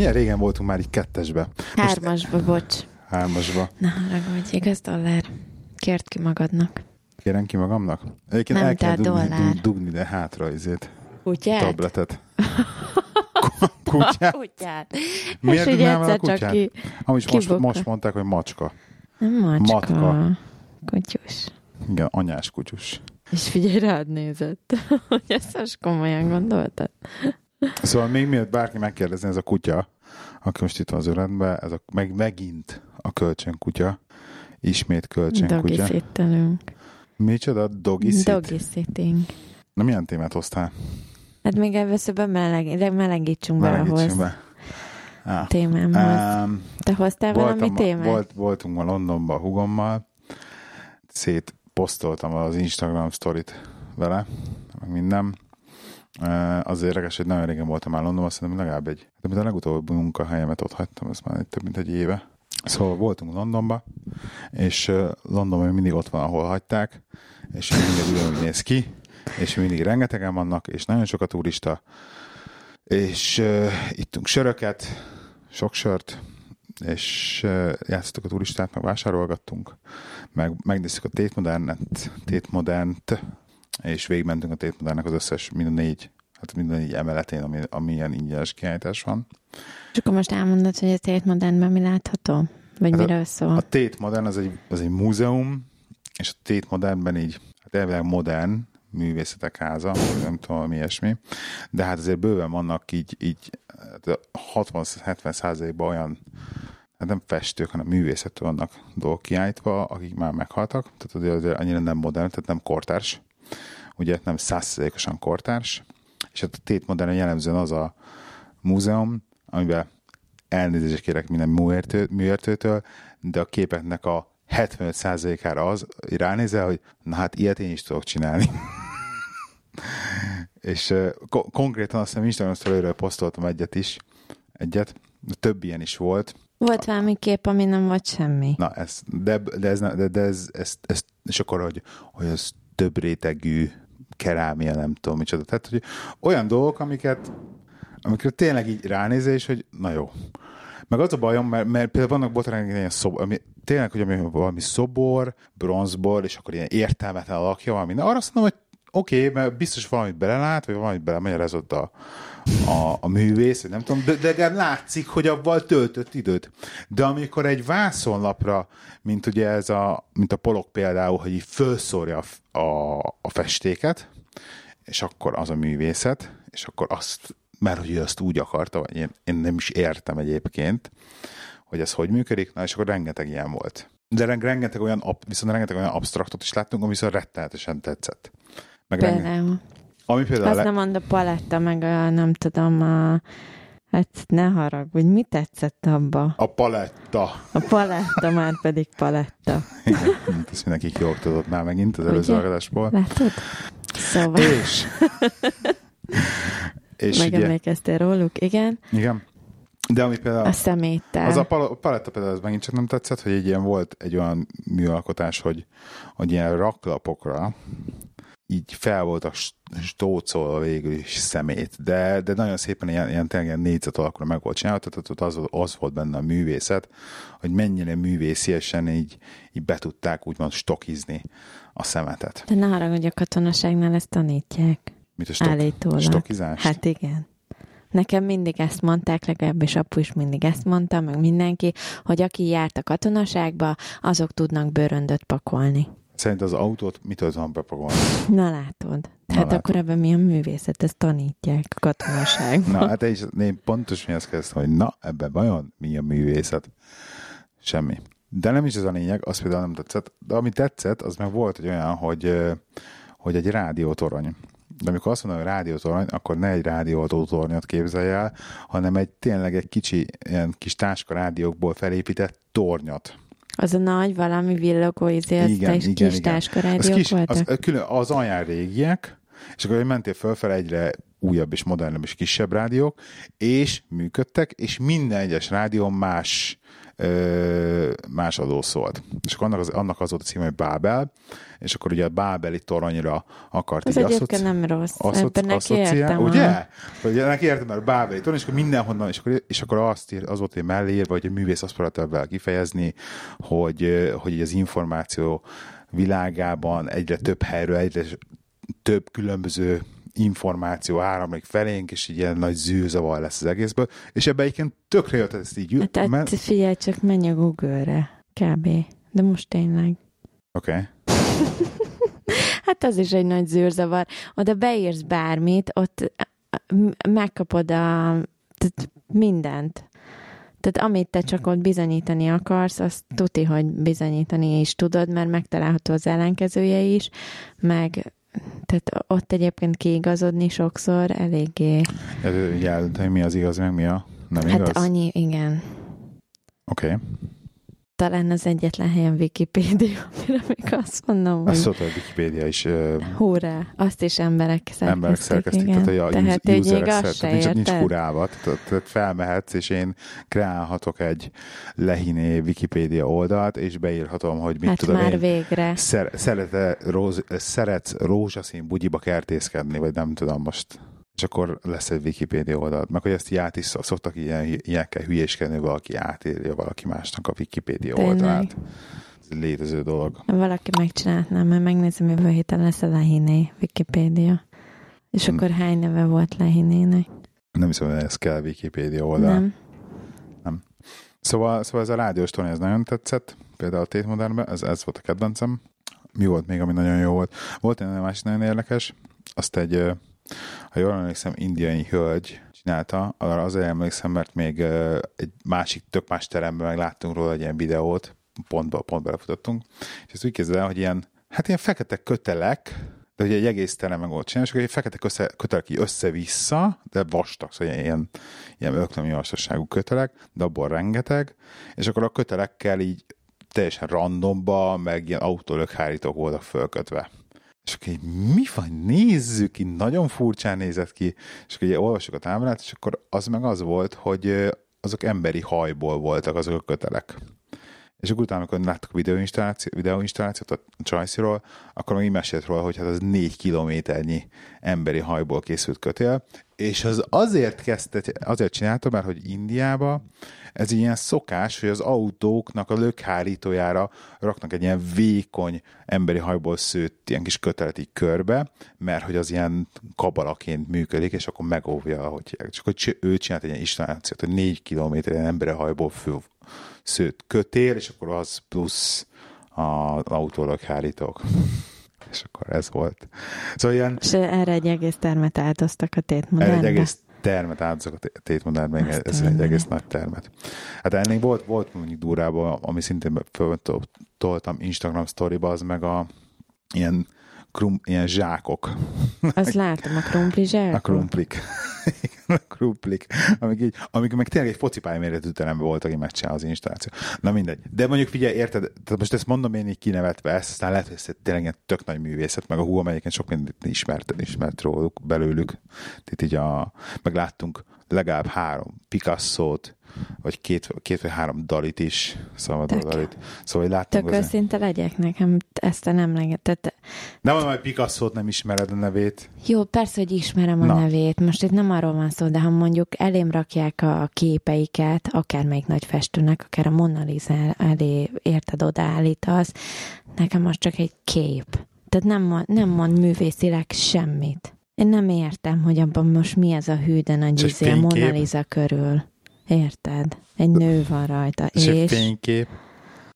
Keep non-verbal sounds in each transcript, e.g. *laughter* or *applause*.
Milyen régen voltunk már így kettesbe. Hármasba, bocs. Hármasba. Na, haragudj, igaz dollár? Kért ki magadnak. Kérem ki magamnak? Egyébként Nem, el kell dugni, dollár. dug, dugni, de hátra izét. Kutyát? Tabletet. *laughs* Kutyát? Kutyát. Miért És dugnám el a csak kutyát? ki... Amúgy most, kibukka. most mondták, hogy macska. Nem macska. Matka. Kutyus. Igen, anyás kutyus. És figyelj, rád nézett, *laughs* hogy ezt most komolyan gondoltad. Szóval még miatt bárki megkérdezni, ez a kutya, aki most itt van az öredben, ez a, meg megint a kölcsönkutya. Ismét kölcsönkutya. szittelünk. Micsoda? Doggy sit? Doggy sitting. Na milyen témát hoztál? Hát még először meleg, de melegítsünk be Melegítsünk ahhoz be. Ah. témámhoz. Um, Te hoztál valami voltam, témát? volt, voltunk ma Londonban a hugommal, szétposztoltam az Instagram sztorit vele, meg minden. Uh, az érdekes, hogy nagyon régen voltam már Londonban, szerintem legalább egy, de mint a legutóbbi munkahelyemet ott hagytam, ez már több mint egy éve. Szóval voltunk Londonba, és uh, Londonban mindig ott van, ahol hagyták, és mindig ugyanúgy néz ki, és mindig rengetegen vannak, és nagyon sok a turista, és uh, ittunk söröket, sok sört, és uh, játszottuk a turistát, meg vásárolgattunk, meg megnéztük a Tate Modernet, és végigmentünk a Tate Modernnek az összes, mind a négy, hát mind a négy emeletén, ami, ami ilyen ingyenes kiállítás van. És akkor most elmondod, hogy a Tate Modernben mi látható? Vagy Hát miről szól? A Modern az egy, az egy múzeum, és a Tate Modernben így, hát elvileg modern művészetek háza, vagy nem tudom, mi ilyesmi, de hát azért bőven vannak így, így hát 60-70 százalékban olyan hát nem festők, hanem művészettől vannak dolgok kiállítva, akik már meghaltak, tehát azért, azért annyira nem modern, tehát nem kortárs, ugye nem százszerzékosan kortárs, és hát a Tate Modern jellemzően az a múzeum, amiben elnézést kérek minden műértő, műértőtől, de a képeknek a 75%-ára az ránézel, hogy na hát ilyet én is tudok csinálni. *laughs* és uh, ko- konkrétan azt hiszem Instagram story posztoltam egyet is, egyet, több ilyen is volt. Volt valami kép, ami nem volt semmi. Na, ez, de, de, ez, de, de ez, ez, ez, és akkor, hogy, hogy ez több rétegű kerámia, nem tudom micsoda. Tehát, hogy olyan dolgok, amiket, amikre tényleg így ránézel, és hogy na jó. Meg az a bajom, mert, mert például vannak botrányok ilyen szobor, ami, tényleg, hogy ami valami szobor, bronzból, és akkor ilyen értelmetlen alakja van minden. Arra azt mondom, hogy oké, okay, mert biztos valamit belelát, vagy valamit belemagyarázott a, a, a művész, vagy nem tudom, de, de legalább látszik, hogy avval töltött időt. De amikor egy vászonlapra, mint ugye ez a, mint a polok például, hogy így felszórja a, a, a festéket, és akkor az a művészet, és akkor azt, mert hogy ő azt úgy akarta, vagy én, én nem is értem egyébként, hogy ez hogy működik, na és akkor rengeteg ilyen volt. De ren- rengeteg olyan, viszont rengeteg olyan abstraktot is láttunk, ami viszont rettenetesen tetszett. Meg Például. ami például Azt le- nem mond a paletta, meg a nem tudom, a... Hát ne haragudj, mi tetszett abba? a paletta. A paletta már pedig paletta. *laughs* Igen, mint ezt mindenki jól tudott már megint az előző Ugye? hallgatásból. Látod? Szóval És, *laughs* és ugye, megemlékeztél róluk, igen. igen, de ami például A szeméttel. Az a pal- paletta például az megint csak nem tetszett, hogy egy ilyen volt egy olyan műalkotás, hogy, hogy ilyen raklapokra így fel volt a stócolva végül is szemét, de, de nagyon szépen ilyen, ilyen tényleg négyzet alakúra meg volt csinálva, tehát ott az, az volt benne a művészet, hogy mennyire művésziesen így, így be tudták úgymond stokizni a szemetet. De ne haragudj, a katonaságnál ezt tanítják. Mit a stok, Állítólag. stokizást? Hát igen. Nekem mindig ezt mondták, legalábbis apu is mindig ezt mondta, meg mindenki, hogy aki járt a katonaságba, azok tudnak bőröndöt pakolni. Szerint az autót mitől tudom bepakolni? Na látod. Tehát akkor ebben mi a művészet? Ezt tanítják a katonaságban. Na, hát én, én pontosan ezt kezdtem, hogy na, ebben vajon mi a művészet? Semmi. De nem is ez a lényeg, az például nem tetszett. De ami tetszett, az meg volt egy olyan, hogy, hogy egy rádiótorony. De amikor azt mondom, hogy rádiótorony, akkor ne egy rádiótornyot képzelj el, hanem egy tényleg egy kicsi, ilyen kis táska rádiókból felépített tornyot. Az a nagy valami villogó izé, az Igen, is igen, kis igen. Táskarádiók kis, voltak? az, külön, az alján régiek, és akkor mentél fölfel egyre újabb és modernebb és kisebb rádiók, és működtek, és minden egyes rádió más ö, más adó szólt. És akkor annak az, annak az volt a címe, hogy Bábel, és akkor ugye a Bábeli toronyra akart Ez így nem rossz. Ebben neki asszociál- értem. Ugye? Hogy neki értem, mert Bábeli torony, és akkor mindenhonnan, és akkor, és akkor azt ír, az volt, hogy mellé írva, hogy a művész azt próbálta vele kifejezni, hogy, hogy az információ világában egyre több helyről, egyre több különböző információ áramlik felénk, és így ilyen nagy zűrzavar lesz az egészből, és ebbe egyébként tökre jött ezt így. Hát, hát mert- figyelj, csak menj a Google-re. Kb. De most tényleg. Oké. Okay. *laughs* Hát az is egy nagy zűrzavar. Oda beírsz bármit, ott megkapod a tehát mindent. Tehát amit te csak ott bizonyítani akarsz, azt tuti, hogy bizonyítani is tudod, mert megtalálható az ellenkezője is, meg tehát ott egyébként kiigazodni sokszor eléggé. Jelenteni, mi az igaz, meg mi a nem Hát igaz? annyi, igen. Oké. Okay. Talán az egyetlen helyen Wikipédia, *laughs* amire még azt mondom, Azt hogy szólt, hogy Wikipedia is uh, húrá, azt is emberek szerkesztik. emberek szerkesztik, igen. tehát a tehát, hogy még azt se nincs, nincs kurálva, tehát, tehát felmehetsz, és én kreálhatok egy lehiné Wikipédia oldalt, és beírhatom, hogy mit Hát tudom már én, végre. szer, szerete, róz, szeretsz rózsaszín bugyiba kertészkedni, vagy nem tudom most. És akkor lesz egy Wikipédia oldal. Meg hogy ezt így át is szok- szoktak ilyen, ilyenekkel hülyéskedni, valaki átírja valaki másnak a Wikipédia Tényleg. oldalát. Ez létező dolog. Valaki megcsinálhatná, mert megnézem, jövő héten lesz a Lehiné Wikipédia. És Hmm. akkor hány neve volt Lehinének? Nem hiszem, hogy ez kell Wikipédia oldal. Nem. Szóval, szóval ez a rádiós torony, ez nagyon tetszett, például a Tét Modernben, ez, ez volt a kedvencem. Mi volt még, ami nagyon jó volt? Volt egy másik nagyon érdekes, azt egy, ha jól emlékszem, indiai hölgy csinálta, arra azért emlékszem, mert még egy másik, tök más teremben meg láttunk róla egy ilyen videót, pont, pont belefutottunk, és ezt úgy képzeld el, hogy ilyen, hát ilyen fekete kötelek, de ugye egy egész terem meg volt csinálni, és akkor egy fekete kösze, kötelek így össze-vissza, de vastag, szóval ilyen, ilyen öklömi vastaságú kötelek, de abból rengeteg, és akkor a kötelekkel így teljesen randomba, meg ilyen autólökhárítók voltak fölkötve. És akkor így, mi van, nézzük, így nagyon furcsán nézett ki, és akkor így olvasok a táblát, és akkor az meg az volt, hogy azok emberi hajból voltak azok a kötelek. És akkor utána, amikor láttuk a videóinstalláció, videóinstallációt a Csajciról, akkor így mesélt róla, hogy hát az négy kilométernyi emberi hajból készült kötél, és az azért kezdte, azért csinálta, mert hogy Indiába ez ilyen szokás, hogy az autóknak a lökhárítójára raknak egy ilyen vékony emberi hajból szőtt ilyen kis kötelet így körbe, mert hogy az ilyen kabalaként működik, és akkor megóvja, hogy csak hogy ő csinált egy ilyen installációt, hogy négy kilométer ilyen emberi hajból fő, szőtt kötél, és akkor az plusz az autólökhárítók. *laughs* És akkor ez volt. Szóval ilyen És erre egy egész termet áldoztak a erre tétmodernbe. egy egész termet áldozok a Azt ez a egy egész nagy termet. Hát ennél volt, volt mondjuk durában, ami szintén föltoltam Instagram sztoriba, az meg a ilyen, krum, ilyen zsákok, Azt látom, a krumpli a zsákok. krumplik. *laughs* *laughs* Igen, a krumplik, amik, így, amik meg tényleg egy focipálya méretű teremben voltak, megcsinál az installáció. Na mindegy. De mondjuk figyelj, érted, tehát most ezt mondom én így kinevetve ezt, aztán lehet, hogy ez tényleg egy tök nagy művészet, meg a hú, amelyiken sok mindent ismert, ismert róluk, belőlük. Tehát így a, meg láttunk legalább három Picasso-t, vagy két, két vagy három Dalit is, Salvador Tök. Dalit. Szóval hogy láttunk Tök őszinte legyek nekem, ezt te nem leget. Tehát, Nem mondom, hogy Picasso-t nem ismered a nevét. jó, persze, hogy ismerem a Na. nevét. Most itt nem arról van szó, de ha mondjuk elém rakják a képeiket, akármelyik nagy festőnek, akár a Mona Lisa elé, érted, odaállítasz, nekem az csak egy kép. Tehát nem, nem mond művészileg semmit. Én nem értem, hogy abban most mi ez a hű, de nagy izé a Mona? Lisa körül. Érted? Egy nő van rajta. És, És, fénykép.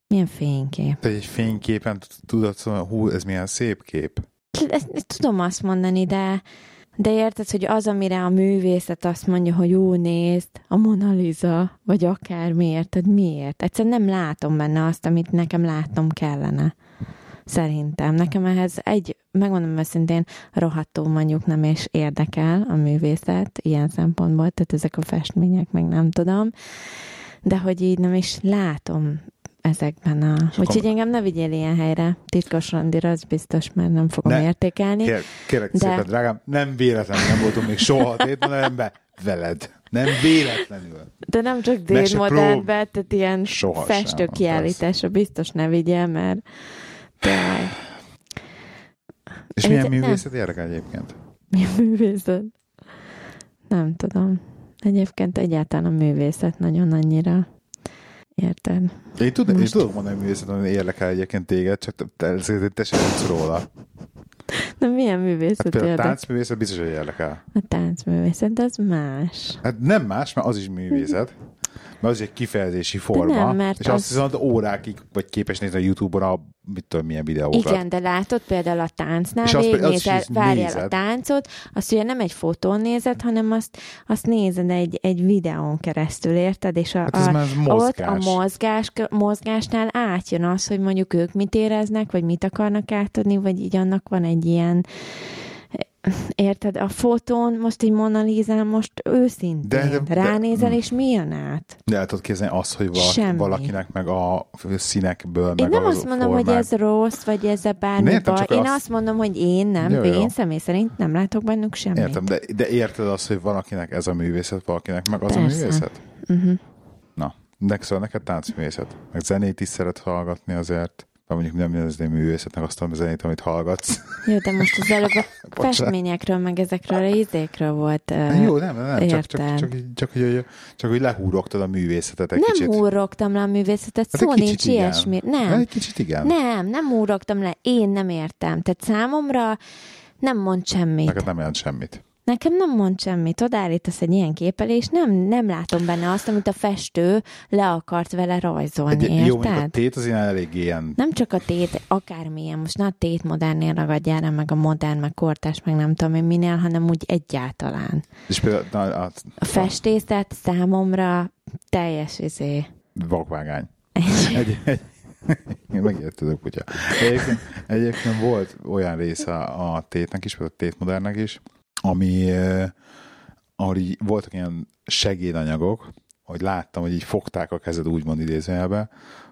milyen fénykép? Tehát egy fényképen tudod szóval, hú, ez milyen szép kép. Ezt tudom azt mondani, de, de érted, hogy az, amire a művészet azt mondja, hogy jó, nézd, a Mona Lisa, vagy akármi, érted, miért? Egyszerűen nem látom benne azt, amit nekem látnom kellene. Szerintem. Nekem ehhez egy, megmondom őszintén, rohadtó mondjuk nem is érdekel a művészet ilyen szempontból, tehát ezek a festmények, meg nem tudom, de hogy így nem is látom ezekben a... Úgyhogy engem ne vigyél ilyen helyre, titkos randira, az biztos, mert nem fogom Ne. értékelni. Kér, kérlek De- De... szépen, drágám, nem véletlenül nem voltunk még soha a tétmenemben veled. Nem véletlenül. De nem csak bet, tehát ilyen Sohasem, festőkiállításra biztos ne vigyél, mert tényleg, És milyen nem. művészet érdekel egyébként? mi a művészet? Nem tudom. Egyébként egyáltalán a művészet nagyon annyira. Érted? Én, tud, én Most- tudok mondani művészet, ami érdekel egyébként téged, csak te, te, te, sem tudsz róla. De milyen Hát művészet például a táncművészet biztos, hogy érdekel. A táncművészet, de az más. Hát nem más, mert az is művészet. Mert az egy kifejezési forma. nem, mert és az- azt viszont órákig vagy képes nézni a Youtube-on a mit tudom, milyen videókat. Igen, de látod például a táncnál, És végignézel, várjál a táncot, azt ugye nem egy fotón nézed, hanem azt, azt nézed egy, egy videón keresztül, érted? És a, Hát ez a, már ott mozgás. a mozgás, mozgásnál átjön az, hogy mondjuk ők mit éreznek, vagy mit akarnak átadni, vagy így annak van egy ilyen Érted? A fotón most egy Mona Lisa most őszintén De- de- de- ránézel, mm. és mi jön át? De el tudod képzelni azt, hogy valaki, Semmi. valakinek meg a színekből, Én meg nem az azt mondom, formák. hogy ez rossz, vagy ez a bármi Értem, baj. Én azt- azt mondom, hogy én nem, Jó, jó. én személy szerint nem látok bennük semmit. Értem, de, de érted azt, hogy valakinek ez a művészet, valakinek meg az Persze. a művészet? Uh-huh. Na, de szóval neked táncművészet. Meg zenét is szeret hallgatni azért. Vagy mondjuk nem nevezném művészetnek azt a zenét, amit hallgatsz. Jó, de most az előbb a *laughs* festményekről, meg ezekről a izékről volt. Uh, Jó, nem, nem, nem csak, csak, értem. csak, csak, hogy, csak, hogy lehúrogtad a művészetet egy nem kicsit. húrogtam le a művészetet, Hát szó nincs igen. ilyesmi. Nem, Hát Egy kicsit igen. nem, nem húrogtam le, én nem értem. Tehát számomra nem mond semmit. Neked nem jelent semmit. Nekem nem mond semmit. Odaállítasz egy ilyen képpel, és nem, nem látom benne azt, amit a festő le akart vele rajzolni, Egy, érted? jó, a tét az ilyen elég ilyen Nem csak a tét, akármilyen, most ne a tét modernnél ragadjál el, meg a modern, meg kortás, meg nem tudom én minél, hanem úgy egyáltalán. És például na, a, A festészet számomra teljes izé. vakvágány. *laughs* Egy, egy, megérted a kutya. Egyébként, egyébként volt olyan része a tétnek is, például a tétmodernnek is, ami, eh, ahol így voltak ilyen segédanyagok, hogy láttam, hogy így fogták a kezed úgymond idézőjelbe,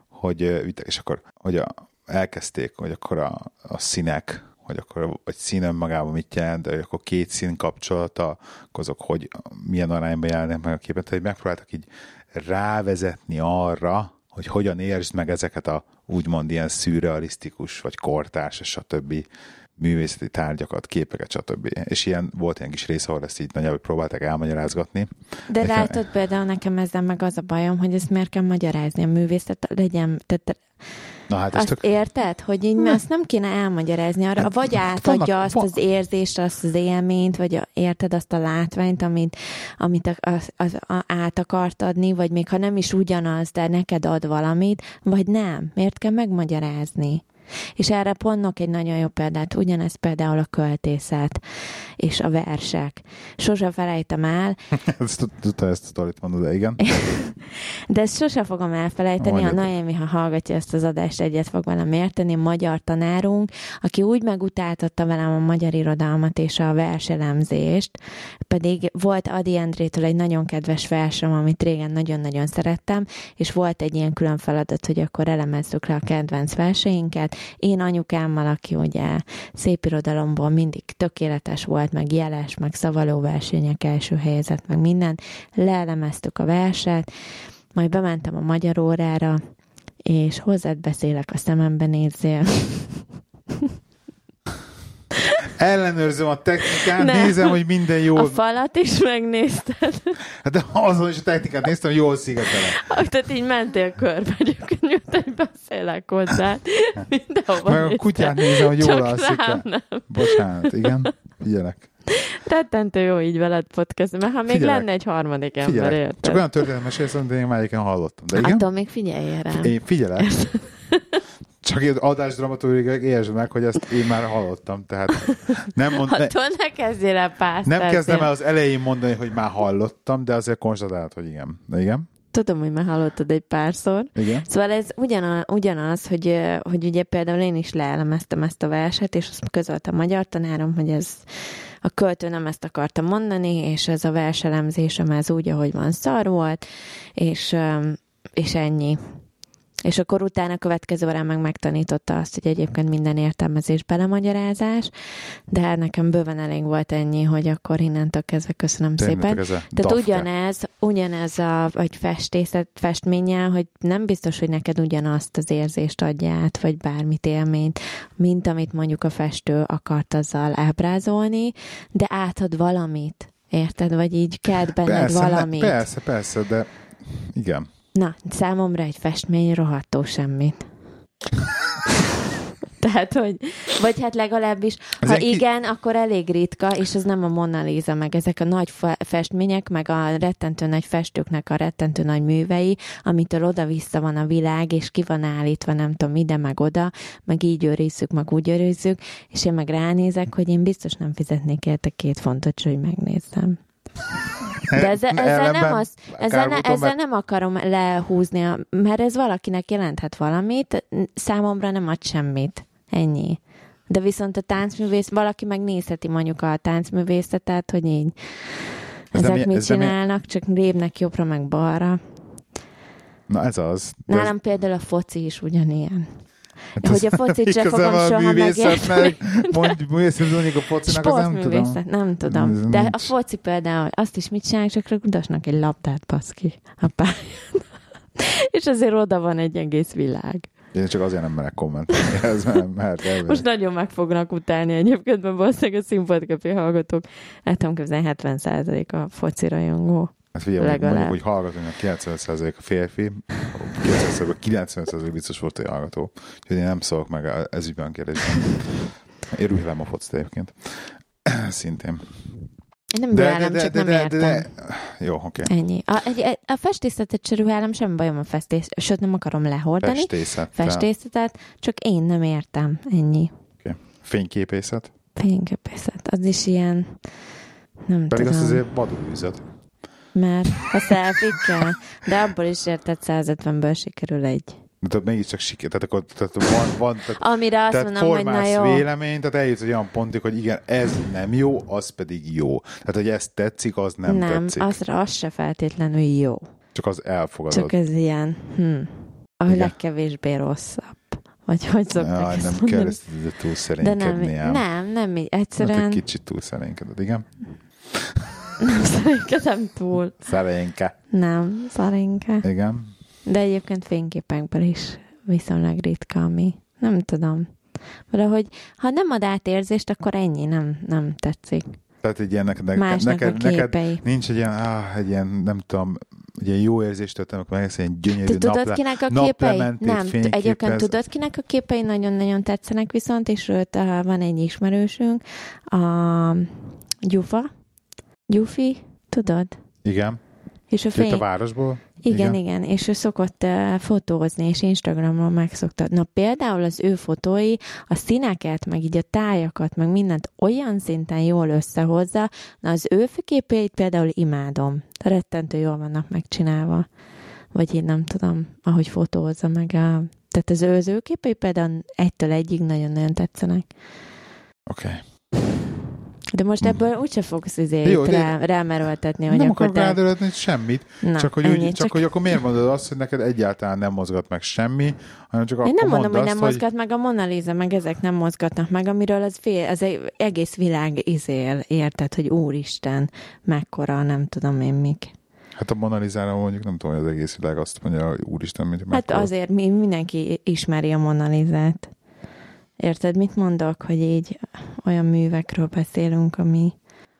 hogy eh, és akkor hogy a, elkezdték, hogy akkor a, a színek, hogy akkor egy szín önmagában mit jelent, hogy akkor két szín kapcsolata, akkor azok hogy, milyen arányban jelennek meg a képet, hogy megpróbáltak így rávezetni arra, hogy hogyan értsd meg ezeket a úgymond ilyen szürrealisztikus, vagy kortárs, stb. Művészeti tárgyakat, képeket, stb. És ilyen volt ilyen kis rész, ahol ezt így nagyjából próbálták elmagyarázgatni. De Nekem- látod például nekem ezzel meg az a bajom, hogy ezt miért kell magyarázni a művészet, legyen, tehát Na hát azt tök, érted, hogy így azt nem kéne elmagyarázni arra, Hát, vagy átadja vannak- azt van- az érzést, azt az élményt, vagy a, érted azt a látványt, amit, amit a, az, az, a, át akart adni, vagy még ha nem is ugyanaz, de neked ad valamit, vagy nem. Miért kell megmagyarázni? És erre pontnak egy nagyon jó példát, ugyanez például a költészet és a versek. Sose felejtem el, *laughs* ezt tud- tudta ezt a sztorit mondod, de igen. *laughs* de ezt sose fogom elfelejteni, Mondjad. a Naomi, ha hallgatja ezt az adást, egyet fog velem érteni, magyar tanárunk, aki úgy megutáltatta velem a magyar irodalmat és a verselemzést, pedig volt Adi Endrétől egy nagyon kedves versem, amit régen nagyon-nagyon szerettem, és volt egy ilyen külön feladat, hogy akkor elemezzük le a kedvenc verseinket. Én anyukámmal, aki ugye szép irodalomból mindig tökéletes volt, meg jeles, meg szavaló versenyek első helyezett, meg minden, leelemeztük a verset, majd bementem a magyar órára, és hozzád beszélek, a szemembe nézzél. *laughs* Ellenőrzöm a technikát, Nem. nézem, hogy minden A jól... falat is megnézted. Hát de azon is a technikát néztem, hogy jól szigetelek. Tehát így mentél körbe, egyébként nyugodtan beszélek hozzá. Mindenhova Meg a kutyát nézem, hogy jól alszik nem. Bocsánat, igen. Figyelek. Tettentő jó így veled podcast, mert ha még Figyelek. lenne egy harmadik ember, Figyelek. érted? Csak olyan történet mesélsz, amit én már egyébként hallottam. De igen? Attól még figyeljél rám. Én figyelek. *laughs* Csak egy adás dramaturgiák értsd meg, hogy ezt én már hallottam, tehát nem, mond, ne, ne kezdjél el pár nem kezdem el az elején mondani, hogy már hallottam, de azért konstatált, hogy igen. De igen? Tudom, hogy már hallottad egy párszor. Igen? Szóval ez ugyanaz, ugyanaz hogy, hogy ugye például én is leelemeztem ezt a verset, és azt közölt a magyar tanárom, hogy ez a költő nem ezt akarta mondani, és ez a verselemzésem ez úgy, ahogy van, szar volt, és, és ennyi. És akkor utána a következő órán meg megtanította azt, hogy egyébként minden értelmezés belemagyarázás, de hát nekem bőven elég volt ennyi, hogy akkor innentől kezdve köszönöm Tényleg szépen. ez Tehát dafke. ugyanez, ugyanez a vagy festészet, festménnyel, hogy nem biztos, hogy neked ugyanazt az érzést adja át, vagy bármit élményt, mint amit mondjuk a festő akart azzal ábrázolni, de átad valamit. Érted? Vagy így kelt benned Persze, valamit. Ne, persze, persze, de igen. Na, számomra egy festmény rohadtó semmit. *laughs* Tehát, hogy, vagy hát legalábbis, ha egy ki- igen, akkor elég ritka, és ez nem a Mona Lisa, meg ezek a nagy fe- festmények, meg a rettentő nagy festőknek a rettentő nagy művei, amitől oda-vissza van a világ, és ki van állítva, nem tudom, ide, meg oda, meg így őrizzük, meg úgy őrizzük, és én meg ránézek, hogy én biztos nem fizetnék érte két fontot, hogy megnézzem. De *laughs* ezzel, ezzel, nem, az, ezzel, ne, ezzel nem akarom lehúzni, a- mert ez valakinek jelenthet valamit, számomra nem ad semmit. Ennyi. De viszont a táncművész, valaki megnézheti mondjuk a táncművészetet, hogy így Ez ezek ilyen- mit ez csinálnak, csak lépnek jobbra meg balra. Na ez az. Nálam például a foci is ugyanilyen. Hát hogy a focit sem fogom a soha művészetnek, mondjuk művészet, mondjuk a focinak, az nem tudom. Nem tudom. De a foci például, azt is mit csinálnak, csak rugdosnak egy labdát, baszki, a pályán. *laughs* És azért oda van egy egész világ. Én csak azért nem merek kommentelni, *laughs* ez mert, mert. Most nagyon meg fognak utálni egyébként, mert valószínűleg a színpadkapi hallgatók, el tudom képzelni, 70 a foci rajongó. Hát figyelj, legalább. mondjuk, hogy hallgatónak 90% a férfi, 90%, 90% biztos volt egy hallgató. Úgyhogy én nem szólok meg ez ügyben a kérdésben. Én rühelem a focit egyébként. *clears throat* Szintén. Én nem bírálom, csak nem értem. Jó, oké. Ennyi. A, egy, a festészetet se ruhálom, semmi bajom a festés, sőt nem akarom lehordani. Festészet. Festészetet, csak én nem értem. Ennyi. Fényképészet. Fényképészet. Az is ilyen, nem Pedig tudom. azt azért vadul üzlet. Mert a selfie de abból is érted 150-ből sikerül egy. De tehát mégiscsak siker. Tehát akkor tehát van, van tehát, Amire azt tehát mondom, hogy na formálsz jó. véleményt, tehát eljutsz egy olyan pontig, hogy igen, ez nem jó, az pedig jó. Tehát, hogy ez tetszik, az nem, nem tetszik. azra az se feltétlenül jó. Csak az elfogadod. Csak ez ilyen, hm, a Igen. legkevésbé rosszabb. Vagy hogy szokták Jaj, ezt nem mondani? kell ezt túl De nem, szerénykedni ám. nem, nem így. Hát Egyszerűen egy kicsit túl szerénykeded, igen? Nem szerénykedem túl. Szerényke. Nem, szarinka. Igen. De egyébként fényképekből is viszonylag ritka, ami nem tudom. Valahogy, ha nem ad átérzést, akkor ennyi, nem, nem tetszik. Tehát egy ilyen neked, neked, neked, nincs egy ilyen, áh, egy ilyen, nem tudom, egy ilyen jó érzést tettem, akkor megesz egy gyönyörű Te tudod, naple, kinek a képei? Nem, egyébként tudod, kinek a képei nagyon-nagyon tetszenek viszont, és őt uh, van egy ismerősünk, a Gyufa, Gyufi, tudod? Igen. És a Jött a fény... városból? Igen, igen, és ő szokott uh, fotózni, és Instagramon megszokta. Na például az ő fotói a színeket, meg így a tájakat, meg mindent olyan szinten jól összehozza, na az ő képeit például imádom. Rettentő jól vannak megcsinálva. Vagy én nem tudom, ahogy fotózza meg a... Tehát az ő, az ő képei például egytől egyig nagyon-nagyon tetszenek. Oké. Okay. De most ebből úgyse fogsz izé Jó, rá, rámeroltetni, hogy Nem akarok te... semmit, Na, csak, hogy, úgy, csak, hogy akkor miért mondod azt, hogy neked egyáltalán nem mozgat meg semmi, hanem csak Én akkor nem mondom, mondd hogy azt, nem mozgat meg a Mona Lisa, meg ezek nem mozgatnak meg, amiről az, fél, az egész világ izél, érted, hogy úristen, mekkora, nem tudom én mik. Hát a Mona Lisa-ra mondjuk nem tudom, hogy az egész világ azt mondja, hogy úristen, mint Hát mekkora. azért mi, mindenki ismeri a Mona Lisa-t. Érted, mit mondok, hogy így olyan művekről beszélünk, ami...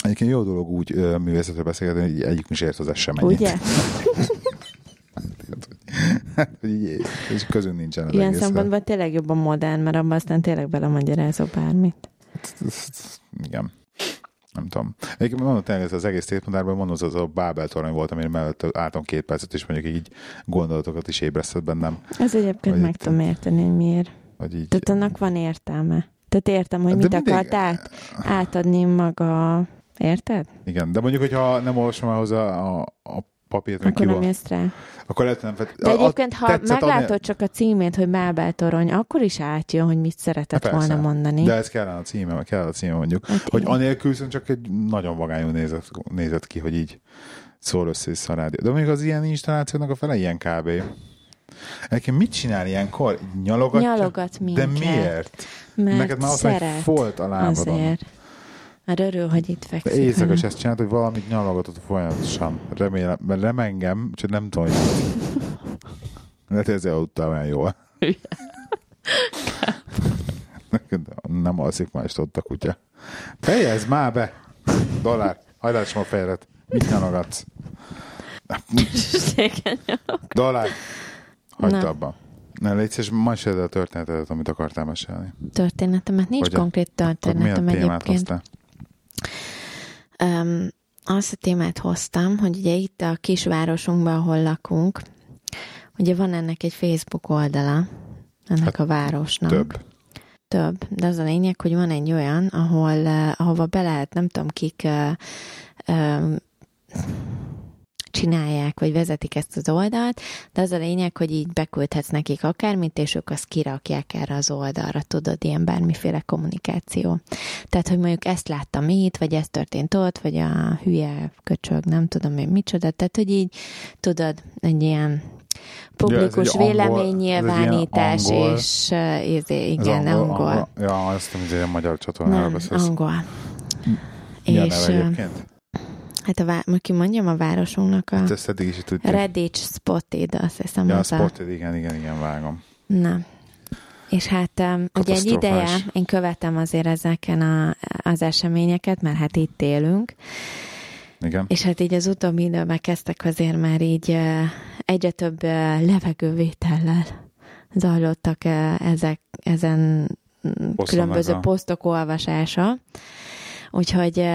Egyébként jó dolog úgy ö, művészetről beszélgetni, hogy így egyik is ért hozzá semennyit. Ugye? *laughs* így, és közünk nincsen az Ilyen egészre. szempontból tényleg jobban modern, mert abban aztán tényleg belemagyarázol bármit. Igen. Nem tudom. Egyébként mondom tényleg, ez az egész tétmodárban mondom, az a Bábel torony volt, amire mellett álltam két percet, és mondjuk így gondolatokat is ébresztett bennem, Ez egyébként meg tudom érteni, hogy miért. Hogy így... Tehát annak van értelme. Tehát értem, hogy De mit mindig- akart át, átadni maga... Érted? Igen, de mondjuk, hogyha nem olvasom el hozzá a, a papírt, meg Akkor nem jössz rá. akkor lehet, nem fett... De egyébként, ha tetszett meglátod adni- csak a címét, hogy Bábel torony, akkor is átjön, hogy mit szeretett Hát persze. volna mondani. De ez kellene a címe, kell a címe mondjuk. Hát Hogy igen. anélkül viszont csak egy nagyon vagányul nézett, nézett ki, hogy így szól össze a rádió. De mondjuk az ilyen installációknak a fele ilyen kb. Egyébként mit csinál ilyenkor? Nyalogat De minket. miért? Mert Neked már ott szeret. folt a lábadon. Azért. Mert örül, hogy itt De fekszik. éjszaka velem. is ezt csinált, hogy valamit nyalogatott folyamatosan. Remélem, mert remengem, csak nem tudom, hogy Lehet, hogy ezért aludtál olyan jól. nem alszik már is ott a kutya. Fejezd már be! Dollár, hajlás a fejedet. Mit nyalogatsz? *laughs* Dollár, hagyd abba. Ne légy szíves, mesélj a történetet, amit akartál mesélni. Történetemet nincs Vagy a- konkrét történetem témát egyébként. hoztál? Um, azt a témát hoztam, hogy ugye itt a kisvárosunkban, ahol lakunk, ugye van ennek egy Facebook oldala, ennek Hát, a városnak. Több. Több, de az a lényeg, hogy van egy olyan, ahol, uh, ahova be lehet, nem tudom kik uh, um, csinálják, vagy vezetik ezt az oldalt, de az a lényeg, hogy így beküldhetsz nekik akármit, és ők azt kirakják erre az oldalra, tudod, ilyen bármiféle kommunikáció. Tehát, hogy mondjuk ezt láttam itt, vagy ez történt ott, vagy a hülye köcsög, nem tudom én micsoda, tehát, hogy így, tudod, egy ilyen publikus Ja, egy angol- véleménynyilvánítás, egy angol- és uh, izé, Ez igen, angol. angol. Ja, azt nem izé a magyar csatornára Nem, beszélsz. angol. Mi a és neve egyébként? Hát a, vá- ki mondjam a városunknak a Hát ezt eddig is tudjuk. Redditch Spotted, azt hiszem Ja, a az a... Spotted, igen, igen, igen, vágom. Na. És hát um, ugye egy ideje én követem azért ezeken a, az eseményeket, mert hát itt élünk, Igen. és hát így az utóbbi időben kezdtek azért már így uh, egyre több uh, levegővétellel zajlottak uh, ezek, ezen mm, különböző a- posztok olvasása. Úgyhogy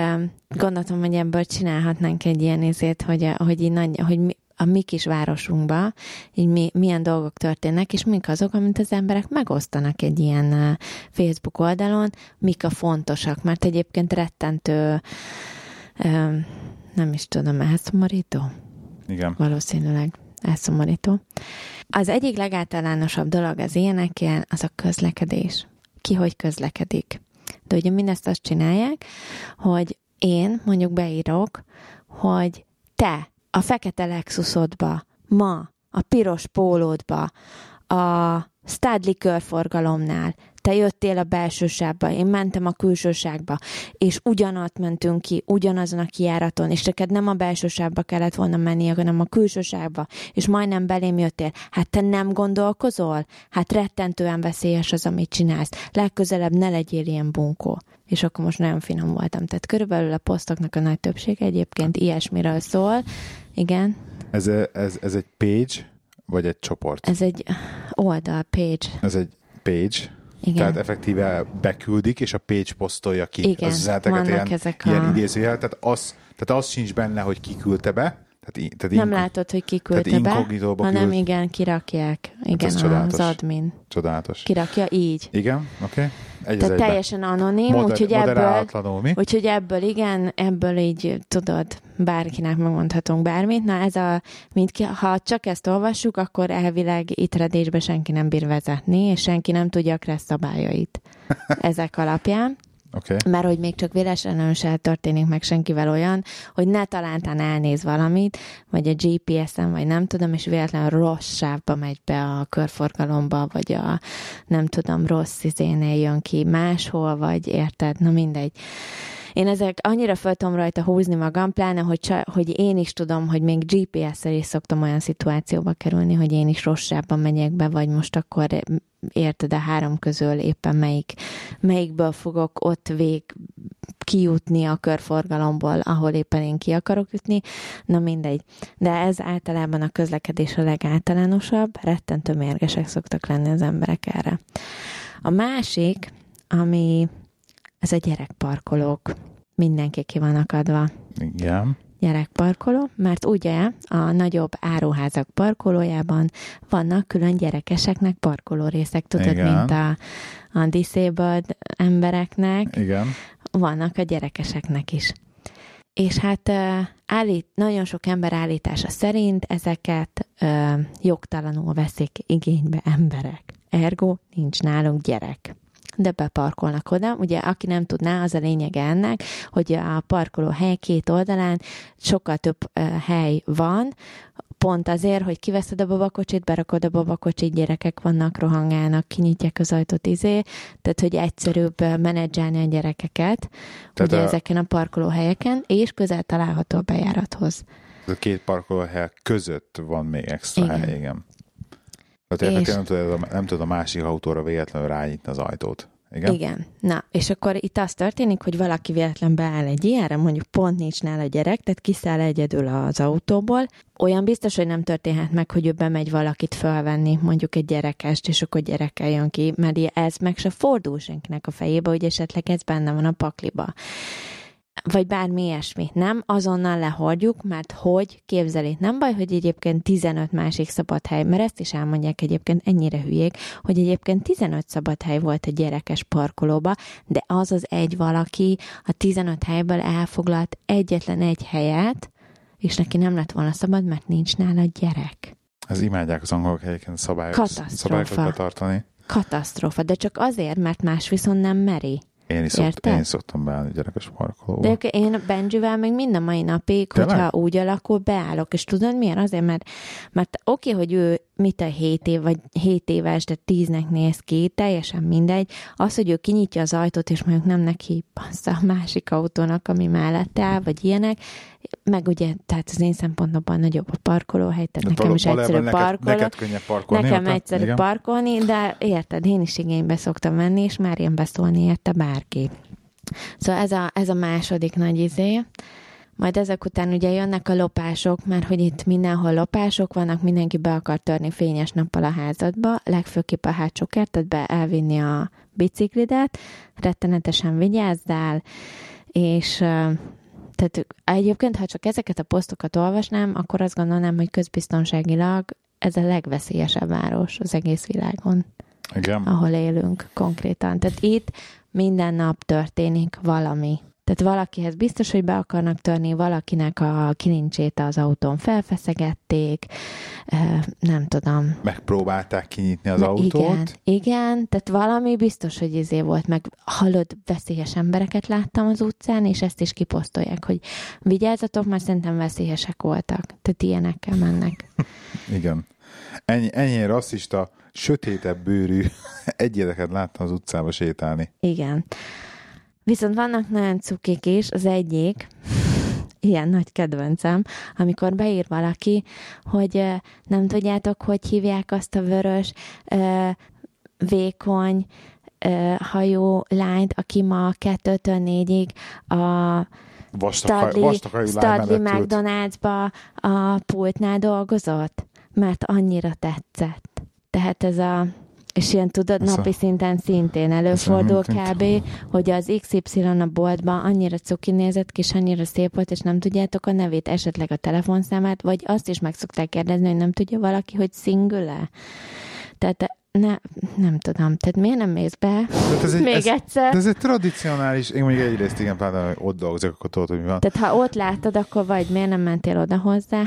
gondoltam, hogy ebből csinálhatnánk egy ilyen nézét, hogy, hogy, így nagy, hogy mi, a mi kis városunkban így mi, milyen dolgok történnek, és mik azok, amit az emberek megosztanak egy ilyen Facebook oldalon, mik a fontosak, mert egyébként rettentő, nem is tudom, elszomorító? Igen. Valószínűleg elszomorító. Az egyik legáltalánosabb dolog az ilyeneken, az a közlekedés. Ki hogy közlekedik. De ugye mindezt azt csinálják, hogy én mondjuk beírok, hogy te a fekete Lexusodba, ma a piros pólódba, a Stadley körforgalomnál, te jöttél a belső sávba, én mentem a külső sávba, és ugyanott mentünk ki, ugyanazon a kiáraton, és neked nem a belső sávba kellett volna menni, hanem a külső sávba, és majdnem belém jöttél. Hát te nem gondolkozol? Hát rettentően veszélyes az, amit csinálsz. Legközelebb ne legyél ilyen bunkó. És akkor most nagyon finom voltam. Tehát körülbelül a posztoknak a nagy többsége egyébként ilyesmiről szól. Igen, Ez, ez, ez egy page, vagy egy csoport? ez egy oldal, page. Ez egy page, Igen. tehát effektíve beküldik, és a page posztolja ki Igen, az üzeneteket, vannak ilyen, ezek a- ilyen idézőjel, tehát az, tehát az sincs benne, hogy ki küldte be, tehát, tehát Nem inko- látod, hogy ki küldte tehát be, hanem küld. igen, kirakják. Igen, ez az admin. Csodálatos. Kirakja így. Igen, oké. Okay. Egy Tehát teljesen anonim, Moder- úgyhogy ebből, mi? úgyhogy ebből igen, ebből így tudod, bárkinek megmondhatunk bármit. Na ez a, mint ki, ha csak ezt olvassuk, akkor elvileg itt redésbe senki nem bír vezetni, és senki nem tudja a szabályait *laughs* ezek alapján. Okay. Mert hogy még csak véletlenül se történik meg senkivel olyan, hogy ne talántán elnéz valamit, vagy a GPS-en, vagy nem tudom, és véletlenül rossz sávba megy be a körforgalomba, vagy a nem tudom, rossz izénél jön ki máshol, vagy érted, na mindegy. Én ezek annyira föl tudom rajta húzni magam, pláne, hogy, hogy én is tudom, hogy még GPS-szel is szoktam olyan szituációba kerülni, hogy én is rossz sávban megyek be, vagy most akkor érted a három közül éppen melyik, melyikből fogok ott vég kijutni a körforgalomból, ahol éppen én ki akarok jutni, na mindegy. De ez általában a közlekedés a legáltalánosabb, rettentő mérgesek szoktak lenni az emberek erre. A másik, ami ez a gyerekparkolók. Mindenki ki van akadva Igen. gyerekparkoló, mert ugye a nagyobb áruházak parkolójában vannak külön gyerekeseknek parkoló részek, tudod, Igen. mint a, a disabled embereknek, Igen. vannak a gyerekeseknek is. És hát állít, nagyon sok ember állítása szerint ezeket uh, jogtalanul veszik igénybe emberek. Ergo nincs nálunk gyerek de beparkolnak oda. Ugye, aki nem tudná, az a lényege ennek, hogy a parkoló hely két oldalán sokkal több hely van, pont azért, hogy kiveszed a babakocsit, berakod a babakocsit, gyerekek vannak, rohangálnak, kinyitják az ajtót izé, tehát hogy egyszerűbb menedzselni a gyerekeket, tehát ugye a... ezeken a parkolóhelyeken, és közel található a bejárathoz. A két parkolóhely között van még extra igen. hely, igen. Tehát és... nem, tudod, nem tudod a másik autóra véletlenül rányitni az ajtót. Igen? Igen. Na, és akkor itt az történik, hogy valaki véletlen beáll egy ilyenre, mondjuk pont nincs nála gyerek, tehát kiszáll egyedül az autóból. Olyan biztos, hogy nem történhet meg, hogy ő bemegy valakit felvenni, mondjuk egy gyerekest, és akkor gyerekkel jön ki, mert ez meg se fordul senkinek a fejébe, hogy esetleg ez benne van a pakliba vagy bármi ilyesmi. Nem, azonnal lehordjuk, mert hogy, képzeli, nem baj, hogy egyébként 15 másik szabad hely, mert ezt is elmondják egyébként ennyire hülyék, hogy egyébként 15 szabad hely volt a gyerekes parkolóba, de az az egy valaki a 15 helyből elfoglalt egyetlen egy helyet, és neki nem lett volna szabad, mert nincs nála gyerek. Ez imádják az angolok egyébként szabályok, szabályokat betartani. Katasztrófa, de csak azért, mert más viszont nem meri. Én is, szokt, én szoktam beállni gyerekes parkolóba. De én Benjivel még mind a mai napig, Te hogyha úgy alakul, beállok. És tudod miért? Azért, mert, mert oké, okay, hogy ő mit a 7 év, vagy 7 éves, de 10-nek néz ki, teljesen mindegy. Az, hogy ő kinyitja az ajtót, és mondjuk nem neki passza a másik autónak, ami mellette áll, vagy ilyenek, meg ugye, tehát az én szempontomban nagyobb a parkolóhely, tehát de nekem is egyszerű neked, parkoló. Neked könnyebb parkolni. Nekem érte? egyszerű Igen. parkolni, de érted, én is igénybe szoktam menni, és már ilyen beszólni érte bárki. Szóval ez a, ez a második nagy izé. Majd ezek után ugye jönnek a lopások, mert hogy itt mindenhol lopások vannak, mindenki be akar törni fényes nappal a házadba, legfőképp a hátsó kertet be elvinni a biciklidet, rettenetesen vigyázzál, és tehát egyébként, ha csak ezeket a posztokat olvasnám, akkor azt gondolnám, hogy közbiztonságilag ez a legveszélyesebb város az egész világon. Igen. Ahol élünk konkrétan. Tehát itt minden nap történik valami. Tehát valakihez biztos, hogy be akarnak törni, valakinek a kilincsét az autón felfeszegették, nem tudom. Megpróbálták kinyitni az Na, autót. Igen, igen, tehát valami biztos, hogy izé volt, meg hallott veszélyes embereket láttam az utcán, és ezt is kiposztolják, hogy vigyázzatok, mert szerintem veszélyesek voltak. Tehát ilyenekkel mennek. *laughs* igen. Ennyi, ennyi rasszista, sötétebb bőrű *laughs* egyedeket láttam az utcába sétálni. Igen. Viszont vannak nagyon cukik is, az egyik, ilyen nagy kedvencem, amikor beír valaki, hogy nem tudjátok, hogy hívják azt a vörös, vékony, hajó lányt, aki ma 2-4-ig a Studley, Studley McDonald'sba a pultnál dolgozott, mert annyira tetszett. Tehát ez a és ilyen tudod, Ez napi szinten szintén előfordul kb., hogy az XY a boltban annyira cuki nézett ki, és annyira szép volt, és nem tudjátok a nevét, esetleg a telefonszámát, vagy azt is meg szokták kérdezni, hogy nem tudja valaki, hogy single Tehát ne, nem tudom, tehát miért nem mész be? Tehát ez egy, Még ez, egyszer. Ez egy tradicionális, én mondjuk egyrészt igen, például ott dolgozok, akkor tudod, hogy mi van. Tehát ha ott látod, akkor vagy miért nem mentél oda hozzá?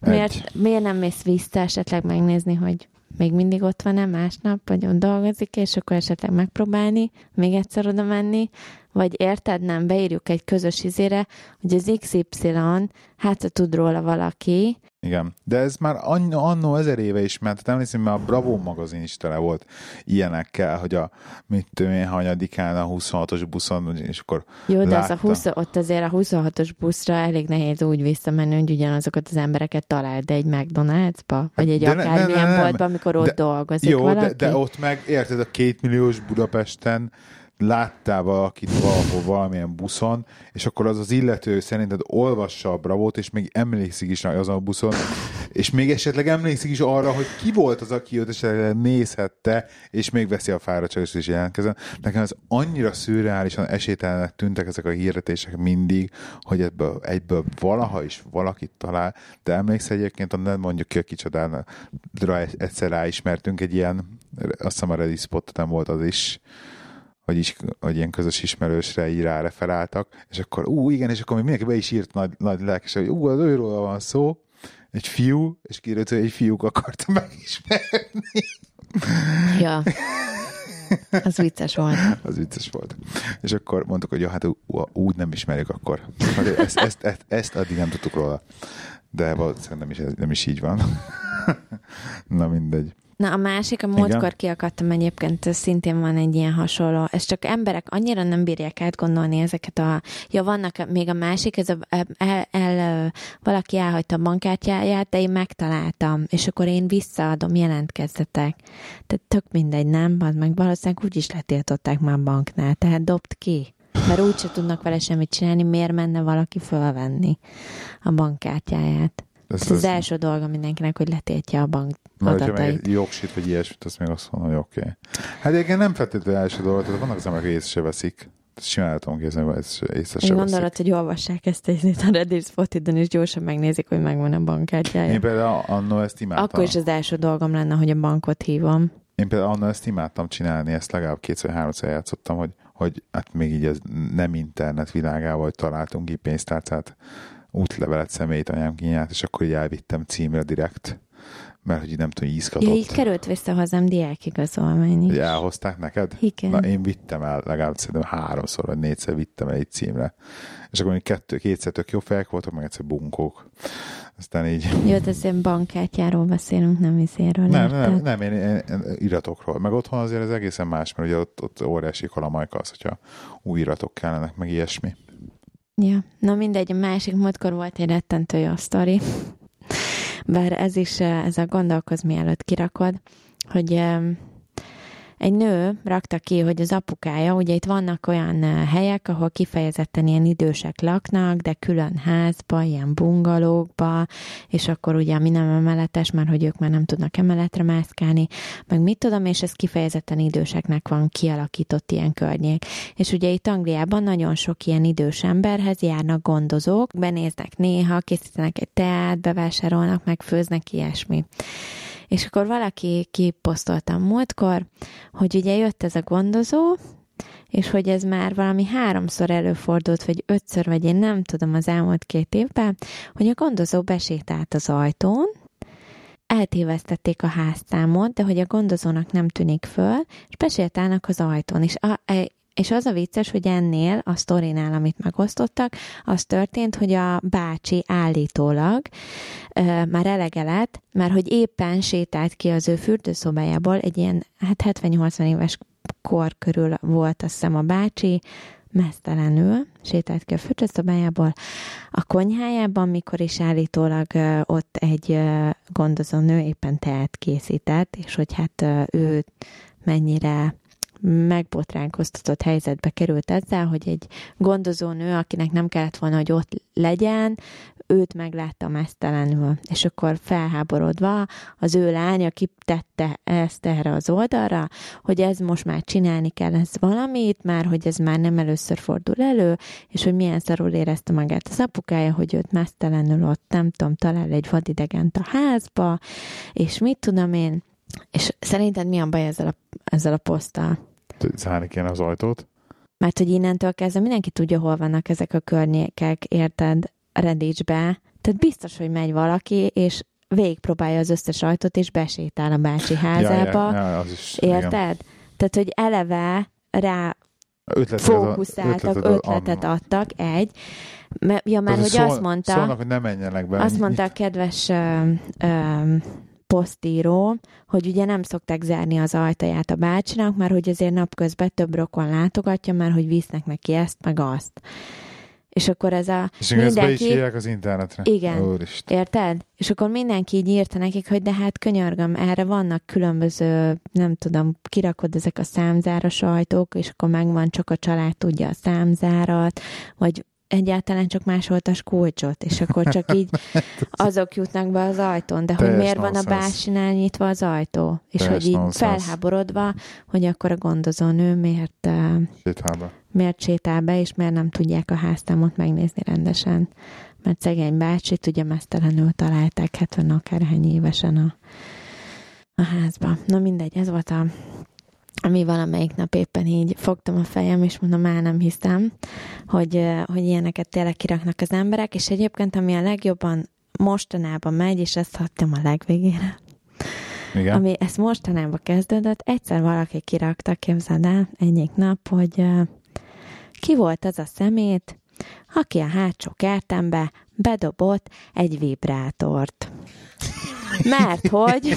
Miért, miért nem mész vissza esetleg megnézni, hogy még mindig ott van-e másnap, vagy ott dolgozik, és akkor esetleg megpróbálni, még egyszer oda menni, vagy érted, nem, beírjuk egy közös izére, hogy az XY, hát ha tud róla valaki, igen, de ez már annó, annó ezer éve is ment, tehát emlékszem, mert a Bravo magazin is tele volt ilyenekkel, hogy a mit tudom én, hanyadikán a 26-os buszon, és akkor Jó, de az a 20, ott azért a 26-os buszra elég nehéz úgy visszamenni, hogy ugyanazokat az embereket találd, de egy McDonald'sba, vagy egy de akármilyen ne, boltba, amikor ott de, dolgozik jó, valaki. De, de ott meg, érted, a két milliós Budapesten láttál valakit valahol valamilyen buszon, és akkor az az illető szerinted olvassa a bravót, és még emlékszik is azon a buszon, és még esetleg emlékszik is arra, hogy ki volt az, aki őt esetleg nézhette, és még veszi a fáradtságot, és jelentkezzen. Nekem ez annyira szürreálisan esélytelenek tűntek ezek a hirdetések mindig, hogy ebből egyből valaha is valakit talál, de emlékszel egyébként, nem mondjuk ki a kicsodára, egyszer ráismertünk egy ilyen, azt hiszem a Reddit spot nem volt az is, hogy, is, hogy ilyen közös ismerősre így referáltak, és akkor ú, igen, és akkor még mindenki be is írt nagy, nagy lelkesen, hogy ú, az őről van szó, egy fiú, és kiírott, hogy egy fiúk akarta megismerni. Ja. Az vicces volt. *laughs* az vicces volt. És akkor mondtuk, hogy jó, hát ú- úgy nem ismerjük akkor. Ezt, ezt, ezt, ezt addig nem tudtuk róla. De valószínűleg nem is, nem is így van. *laughs* Na mindegy. Na a másik, a múltkor kiakadtam egyébként, szintén van egy ilyen hasonló. Ez csak emberek annyira nem bírják átgondolni ezeket a... Ja, vannak még a másik, ez a, el, el, valaki elhagyta a bankkártyáját, de én megtaláltam, és akkor én visszaadom, jelentkezzetek. Tehát tök mindegy, nem? Az meg valószínűleg úgy is letiltották már a banknál, tehát dobd ki. Mert úgyse tudnak vele semmit csinálni, miért menne valaki fölvenni a bankkártyáját. Ez, ez az első dolga mindenkinek, hogy letiltja a bank mert hogyha meg jogsit, vagy ilyesmit, azt még azt mondom, hogy oké. Okay. Hát egyébként nem feltétlenül első dolog, tehát vannak az emberek, észre se veszik. Simán tudom kézni, hogy észre se gondolod, hogy olvassák ezt a Reddit Spotted-on, és gyorsan megnézik, hogy megvan a bankkártyája. Én például annó ezt imádtam. Akkor is az első dolgom lenne, hogy a bankot hívom. Én például annó ezt imádtam csinálni, ezt legalább kétszer-háromszor játszottam, hogy, hogy hát még így ez nem internet világával, hogy találtunk ki pénztárcát, útlevelet személyt anyám kinyált, és akkor így elvittem címre direkt mert hogy nem tudom, ízkatott. Ja, így került vissza hazám diákigazolmány is. Hogy elhozták neked? Igen. Na, én vittem el, legalább szerintem háromszor vagy négyszer vittem el egy címre. És akkor még kettő, kétszer tök jó fejek voltak, meg egyszer bunkók. Aztán így... Jó, de azért bankkártyáról beszélünk, nem izéről. Nem, nem, nem én, én, én, iratokról. Meg otthon azért ez egészen más, mert ugye ott, ott óriási kalamajka az, hogyha új iratok kellenek, meg ilyesmi. Ja, na mindegy, a másik múltkor volt egy rettentő jó sztori. Bár ez is, eh, ez a gondolkoz mielőtt kirakod, hogy egy nő rakta ki, hogy az apukája, ugye itt vannak olyan eh, helyek, ahol kifejezetten ilyen idősek laknak, de külön házba, ilyen bungalókba, és akkor ugye mi nem emeletes, mert hogy ők már nem tudnak emeletre mászkálni, meg mit tudom, és ez kifejezetten időseknek van kialakított ilyen környék. És ugye itt Angliában nagyon sok ilyen idős emberhez járnak gondozók, benéznek néha, készítenek egy teát, bevásárolnak, megfőznek ilyesmi. És akkor valaki kiposztoltam múltkor, hogy ugye jött ez a gondozó, és hogy ez már valami háromszor előfordult, vagy ötször, vagy én nem tudom az elmúlt két évben, hogy a gondozó besétált az ajtón, eltévesztették a háztámot, de hogy a gondozónak nem tűnik föl, és besétálnak az ajtón, és a, és az a vicces, hogy ennél, a sztorinál, amit megosztottak, az történt, hogy a bácsi állítólag ö, már elege lett, mert hogy éppen sétált ki az ő fürdőszobájából, egy ilyen hát 70-80 éves kor körül volt, azt hiszem, a bácsi, mesztelenül sétált ki a fürdőszobájából, a konyhájában, mikor is állítólag ott egy gondozó nő éppen teát készített, és hogy hát ő mennyire megbotránkoztatott helyzetbe került ezzel, hogy egy gondozónő, akinek nem kellett volna, hogy ott legyen, őt meglátta mesztelenül, és akkor felháborodva az ő lánya kitette ezt erre az oldalra, hogy ez most már csinálni kell ez valamit, már hogy ez már nem először fordul elő, és hogy milyen szarul érezte magát az apukája, hogy őt mesztelenül ott, nem tudom, talál egy vadidegent a házba, és mit tudom én, és szerinted mi a baj ezzel a, ezzel a poszttal? Zárni kéne az ajtót? Mert hogy innentől kezdve mindenki tudja, hol vannak ezek a környékek, érted, Redicsbe. Tehát biztos, hogy megy valaki, és végigpróbálja az összes ajtót, és besétál a bácsi házába. Ja, ja, ja, az is, érted? Igen. Tehát, hogy eleve rá ötletet fókuszáltak, ötletet, ötletet adtak, egy. Ja, már, hogy szól, azt mondta... Szólnak, hogy ne menjenek be. Azt mondta a kedves ö, ö, posztíró, hogy ugye nem szokták zárni az ajtaját a bácsinak, mert hogy azért napközben több rokon látogatja, mert hogy visznek neki ezt, meg azt. És akkor ez a... És mindenki... is az internetre. Igen. Úrist. Érted? És akkor mindenki így írta nekik, hogy de hát könyörgöm, erre vannak különböző, nem tudom, kirakod ezek a számzáros ajtók, és akkor megvan, csak a család tudja a számzárat, vagy egyáltalán csak másoltas kulcsot, és akkor csak így *laughs* azok jutnak be az ajtón, de hogy miért van a básinál nyitva az ajtó, és Teljes hogy így nonsense. felháborodva, hogy akkor a gondozó nő miért sétál be. miért sétál be, és miért nem tudják a háztámot megnézni rendesen. Mert szegény bácsit ugye mesztelenül találták 70 akárhány évesen a, a házba. Na mindegy, ez volt a ami valamelyik nap éppen így fogtam a fejem, és mondom, már nem hiszem, hogy, hogy ilyeneket tényleg kiraknak az emberek, és egyébként ami a legjobban mostanában megy, és ezt hagytam a legvégére, Igen. ami ezt mostanában kezdődött, egyszer valaki kirakta, képzeld el, egyik nap, hogy uh, ki volt az a szemét, aki a hátsó kertembe bedobott egy vibrátort. Mert hogy... *laughs*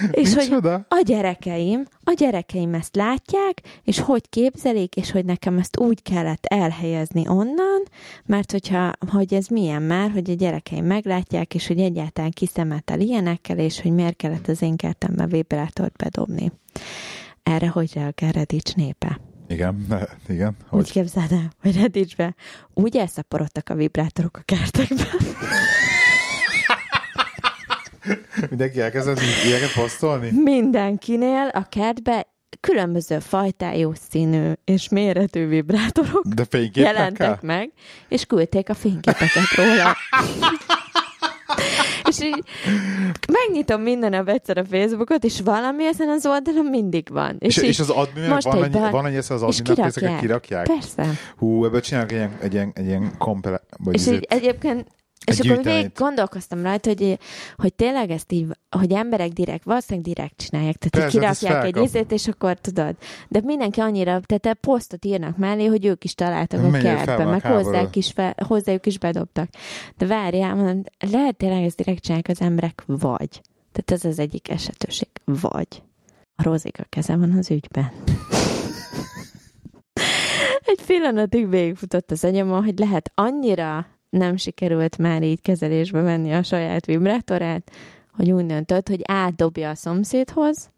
*laughs* és hogy Micsoda? a gyerekeim, a gyerekeim ezt látják, és hogy képzelik, és hogy nekem ezt úgy kellett elhelyezni onnan, mert hogyha, hogy ez milyen már, hogy a gyerekeim meglátják, és hogy egyáltalán kiszemetel ilyenekkel, és hogy miért kellett az én kertembe vibrátort bedobni. Erre hogy reagál Redics népe? Igen, igen. Úgy Hogy? képzeld el, hogy Redicsbe úgy elszaporodtak a vibrátorok a kertekbe. *laughs* *laughs* Mindenki elkezdett ilyeneket posztolni? Mindenkinél a kertbe különböző fajtájú színű és méretű vibrátorok De jelentek meg, és küldték a fényképeket róla. *laughs* és így megnyitom minden nap egyszer a Facebookot, és valami ezen az oldalon mindig van. És, és, és az adminnek most van, annyi, van annyi az adminnak, hogy ezeket kirakják. kirakják? Persze. Hú, ebből csinálnak egy ilyen, egy ilyen, egy ilyen kompele... Vagy És így egyébként és akkor végig gondolkoztam rajta, hogy, hogy tényleg ezt így, hogy emberek direkt, valószínűleg direkt csinálják. Tehát, Persze, hát kirakják egy izét, és akkor tudod. De mindenki annyira, tehát a posztot írnak mellé, hogy ők is találtak a Mennyire fel kertbe, meg hozzájuk is, fel, hozzájuk is bedobtak. De várjál, mondom, lehet tényleg ezt direkt csinálják az emberek, vagy. Tehát ez az egyik esetőség. Vagy. A Rózika keze van az ügyben. *laughs* Egy pillanatig végigfutott az agyamon, hogy lehet annyira nem sikerült már így kezelésbe venni a saját vibrátorát, hogy úgy döntött, hogy átdobja a szomszédhoz.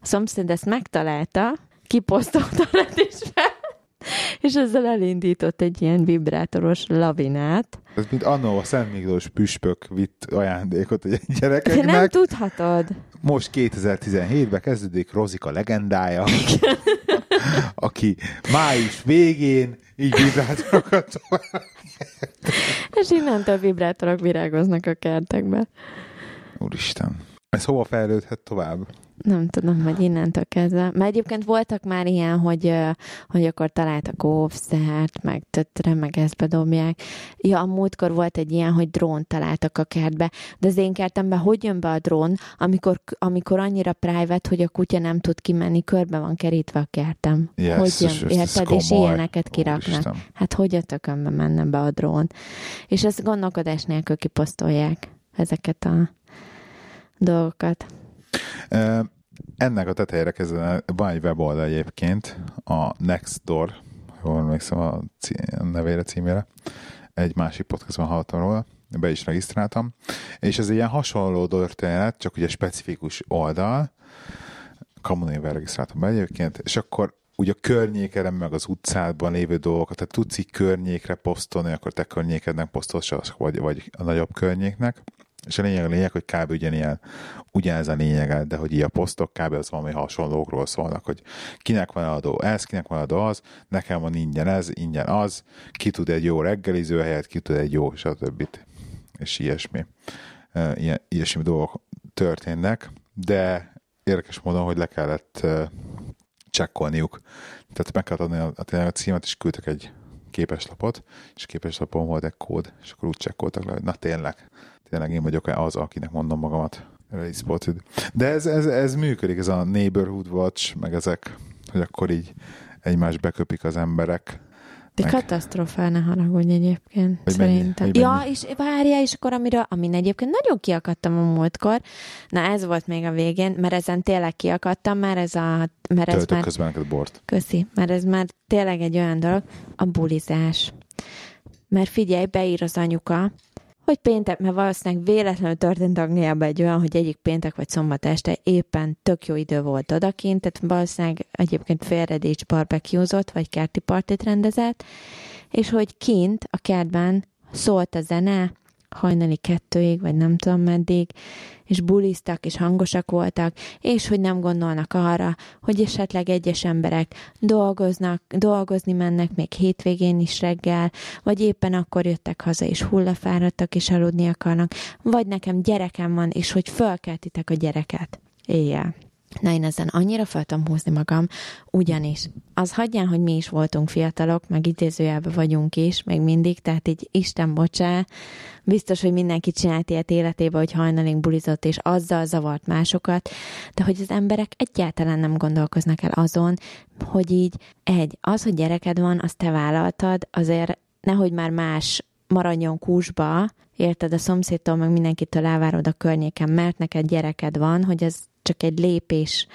A szomszéd ezt megtalálta, kiposztolta a Redditbe, és ezzel elindított egy ilyen vibrátoros lavinát. Ez mint annó a Szent Miklós püspök vitt ajándékot egy Te nem gyerekeknek. tudhatod. Most 2017-ben kezdődik Rozika legendája, aki május végén így vibrátorokat És innentől vibrátorok virágoznak a kertekbe. Úristen. Ez hova fejlődhet tovább? Nem tudom, hogy innentől kezdve. Mert egyébként voltak már ilyen, hogy, hogy akkor találtak óvszert, meg töttre, meg ezt bedobják. Ja, a múltkor volt egy ilyen, hogy drónt találtak a kertbe. De az én kertemben hogy jön be a drón, amikor, amikor annyira private, hogy a kutya nem tud kimenni, körbe van kerítve a kertem. Yes, hogy jön, érted? És ilyeneket kiraknak. Úristen. Hát hogy a tökönbe menne be a drón? És ezt gondolkodás nélkül kiposztolják ezeket a dolgokat. Ennek a tetejére kezdve van egy weboldal egyébként, a Nextdoor, jól emlékszem a, cí- nevére, címére. Egy másik podcastban hallottam róla, be is regisztráltam. És ez egy ilyen hasonló történet, csak ugye specifikus oldal, kamunével regisztráltam be egyébként, és akkor ugye a környéken, meg az utcában lévő dolgokat, tehát tudsz így környékre posztolni, akkor te környékednek posztolsz, vagy, vagy a nagyobb környéknek. És a lényeg, a lényeg, hogy kb. ugyanilyen, ugyanez a lényeg, de hogy így a posztok kb. az valami hasonlókról szólnak, hogy kinek van adó ez, kinek van adó az, nekem van ingyen ez, ingyen az, ki tud egy jó reggeliző helyet, ki tud egy jó, stb. És ilyesmi. Ilyen, ilyesmi dolgok történnek, de érdekes módon, hogy le kellett csekkolniuk. Tehát meg kellett adni a, a, a címet, és küldtek egy képeslapot, és képeslapon volt egy kód, és akkor úgy csekkoltak le, hogy na tényleg, tényleg én vagyok az, akinek mondom magamat. Spotted. De ez, ez, ez működik, ez a neighborhood watch, meg ezek, hogy akkor így egymás beköpik az emberek. De Meg- katasztrofál, ne haragudj egyébként, Hogy mennyi- szerintem. hogy ja, mennyi? és várja, és akkor amiről, amin egyébként nagyon kiakadtam a múltkor, na ez volt még a végén, mert ezen tényleg kiakadtam, mert ez a, mert ez Töltök már, közben neked bort. köszi, mert ez már tényleg egy olyan dolog, a bulizás. Mert figyelj, beír az anyuka, hogy péntek, mert valószínűleg véletlenül történt Angliában egy olyan, hogy egyik péntek vagy szombat este éppen tök jó idő volt odakint, tehát valószínűleg egyébként félredécs barbecuezott, vagy kerti partit rendezett, és hogy kint a kertben szólt a zene, hajnali kettőig, vagy nem tudom meddig, és buliztak, és hangosak voltak, és hogy nem gondolnak arra, hogy esetleg egyes emberek dolgoznak, dolgozni mennek még hétvégén is reggel, vagy éppen akkor jöttek haza, és hullafáradtak, és aludni akarnak, vagy nekem gyerekem van, és hogy fölkeltitek a gyereket éjjel. Na én ezen annyira fel tudom húzni magam, ugyanis az hagyján, hogy mi is voltunk fiatalok, meg idézőjelben vagyunk is, még mindig, tehát így Isten bocsá, biztos, hogy mindenki csinált ilyet életébe, hogy hajnalig bulizott, és azzal zavart másokat, de hogy az emberek egyáltalán nem gondolkoznak el azon, hogy így egy, az, hogy gyereked van, azt te vállaltad, azért nehogy már más maradjon kúsba, érted, a szomszédtól, meg mindenkitől elvárod a környéken, mert neked gyereked van, hogy ez csak egy lépés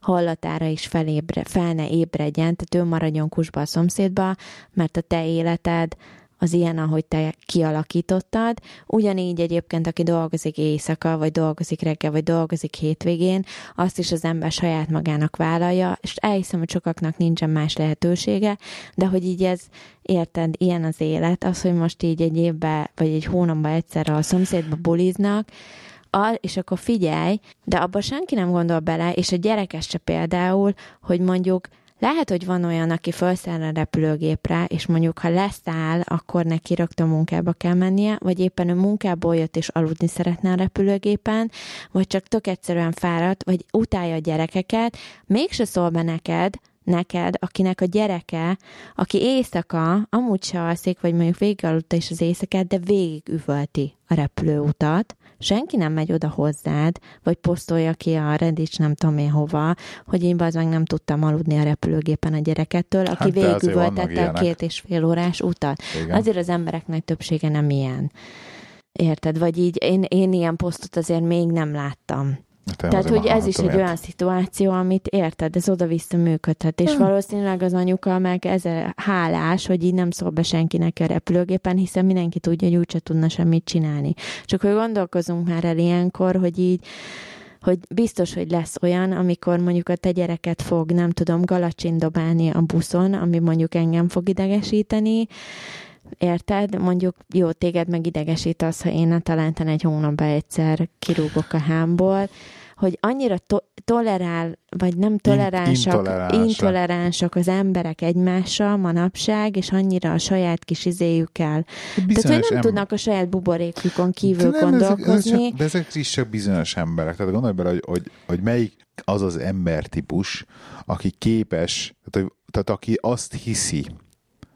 hallatára is felébre, fel ne ébredjen, tehát ő maradjon kusba a szomszédba, mert a te életed az ilyen, ahogy te kialakítottad. Ugyanígy egyébként, aki dolgozik éjszaka, vagy dolgozik reggel, vagy dolgozik hétvégén, azt is az ember saját magának vállalja, és elhiszem, hogy sokaknak nincsen más lehetősége, de hogy így ez, érted, ilyen az élet, az, hogy most így egy évben, vagy egy hónapban egyszerre a szomszédba buliznak, al, és akkor figyelj, de abba senki nem gondol bele, és a gyerekes se például, hogy mondjuk lehet, hogy van olyan, aki felszáll a repülőgépre, és mondjuk, ha leszáll, akkor neki rögtön munkába kell mennie, vagy éppen ő munkából jött és aludni szeretne a repülőgépen, vagy csak tök egyszerűen fáradt, vagy utálja a gyerekeket, mégse szól be neked, neked, akinek a gyereke, aki éjszaka amúgy se alszik, vagy mondjuk végigaludta is az éjszakát, de végig üvölti a repülőutat, senki nem megy oda hozzád, vagy posztolja ki a Reddit nem tudom én hova, hogy én az meg nem tudtam aludni a repülőgépen a gyerekettől, aki hát végigüvöltette a két és fél órás utat. Igen. Azért az embereknek többsége nem ilyen. Érted? Vagy így én, én ilyen posztot azért még nem láttam. Te Tehát, hogy ez is egy olyan szituáció, amit érted, ez oda-vissza működhet, és hmm. valószínűleg az anyuka meg ez hálás, hogy így nem szól be senkinek a repülőgépen, hiszen mindenki tudja, hogy úgyse tudna semmit csinálni. Csak hogy gondolkozunk már el ilyenkor, hogy így hogy biztos, hogy lesz olyan, amikor mondjuk a te gyereket fog, nem tudom, galacsin dobálni a buszon, ami mondjuk engem fog idegesíteni, Érted? Mondjuk jó, téged meg idegesít az, ha én a talán egy hónapban egyszer kirúgok a hámból, hogy annyira to- tolerál, vagy nem toleránsak, intoleránsak. intoleránsak az emberek egymással manapság, és annyira a saját kis izéjükkel. Bizonyos Tehát, hogy nem em... tudnak a saját buborékjukon kívül de nem, gondolkozni. Ezek, ezek csak, de ezek is csak bizonyos emberek. Tehát gondolj bele, hogy, hogy, hogy melyik az az embertípus, aki képes, tehát, tehát aki azt hiszi,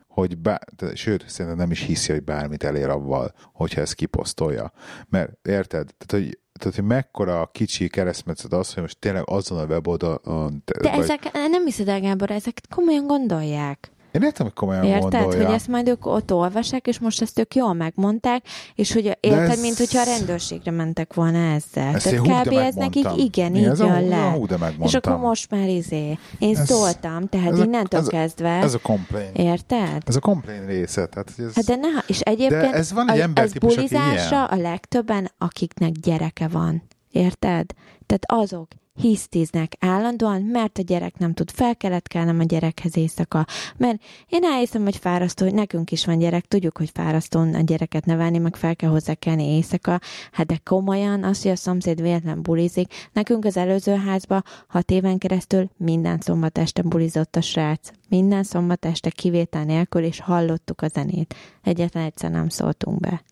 hogy bár, sőt, szerintem nem is hiszi, hogy bármit elér avval, hogyha ezt kiposztolja. Mert érted? Tehát, hogy tehát, hogy mekkora kicsi keresztmetszet az, hogy most tényleg azon a weboldalon... De vagy... ezek, nem hiszed el, Gábor, ezek komolyan gondolják. Én értem, hogy komolyan Érted, gondolja. hogy ezt majd ők ott olvassák, és most ezt ők jól megmondták, és hogy érted, ez... mint hogyha a rendőrségre mentek volna ezzel. Ezt tehát kb. ez nekik igen, így jön le. És akkor most már izé. Én ez, szóltam, tehát ez innentől ez, kezdve. Ez a complain. Érted? Ez a complain része. Tehát, ez, hát de ne, és egyébként de ez, van egy a, ez bulizásra a legtöbben, akiknek gyereke van. Érted? Tehát azok, hisztiznek állandóan, mert a gyerek nem tud felkelet kelnem a gyerekhez éjszaka. Mert én elhiszem, hogy fárasztó, hogy nekünk is van gyerek, tudjuk, hogy fárasztó a gyereket nevelni, meg fel kell hozzá kelni éjszaka. Hát de komolyan, az, hogy a szomszéd véletlen bulizik, nekünk az előző házba hat éven keresztül minden szombat este bulizott a srác. Minden szombat este kivétel nélkül, és hallottuk a zenét. Egyetlen egyszer nem szóltunk be.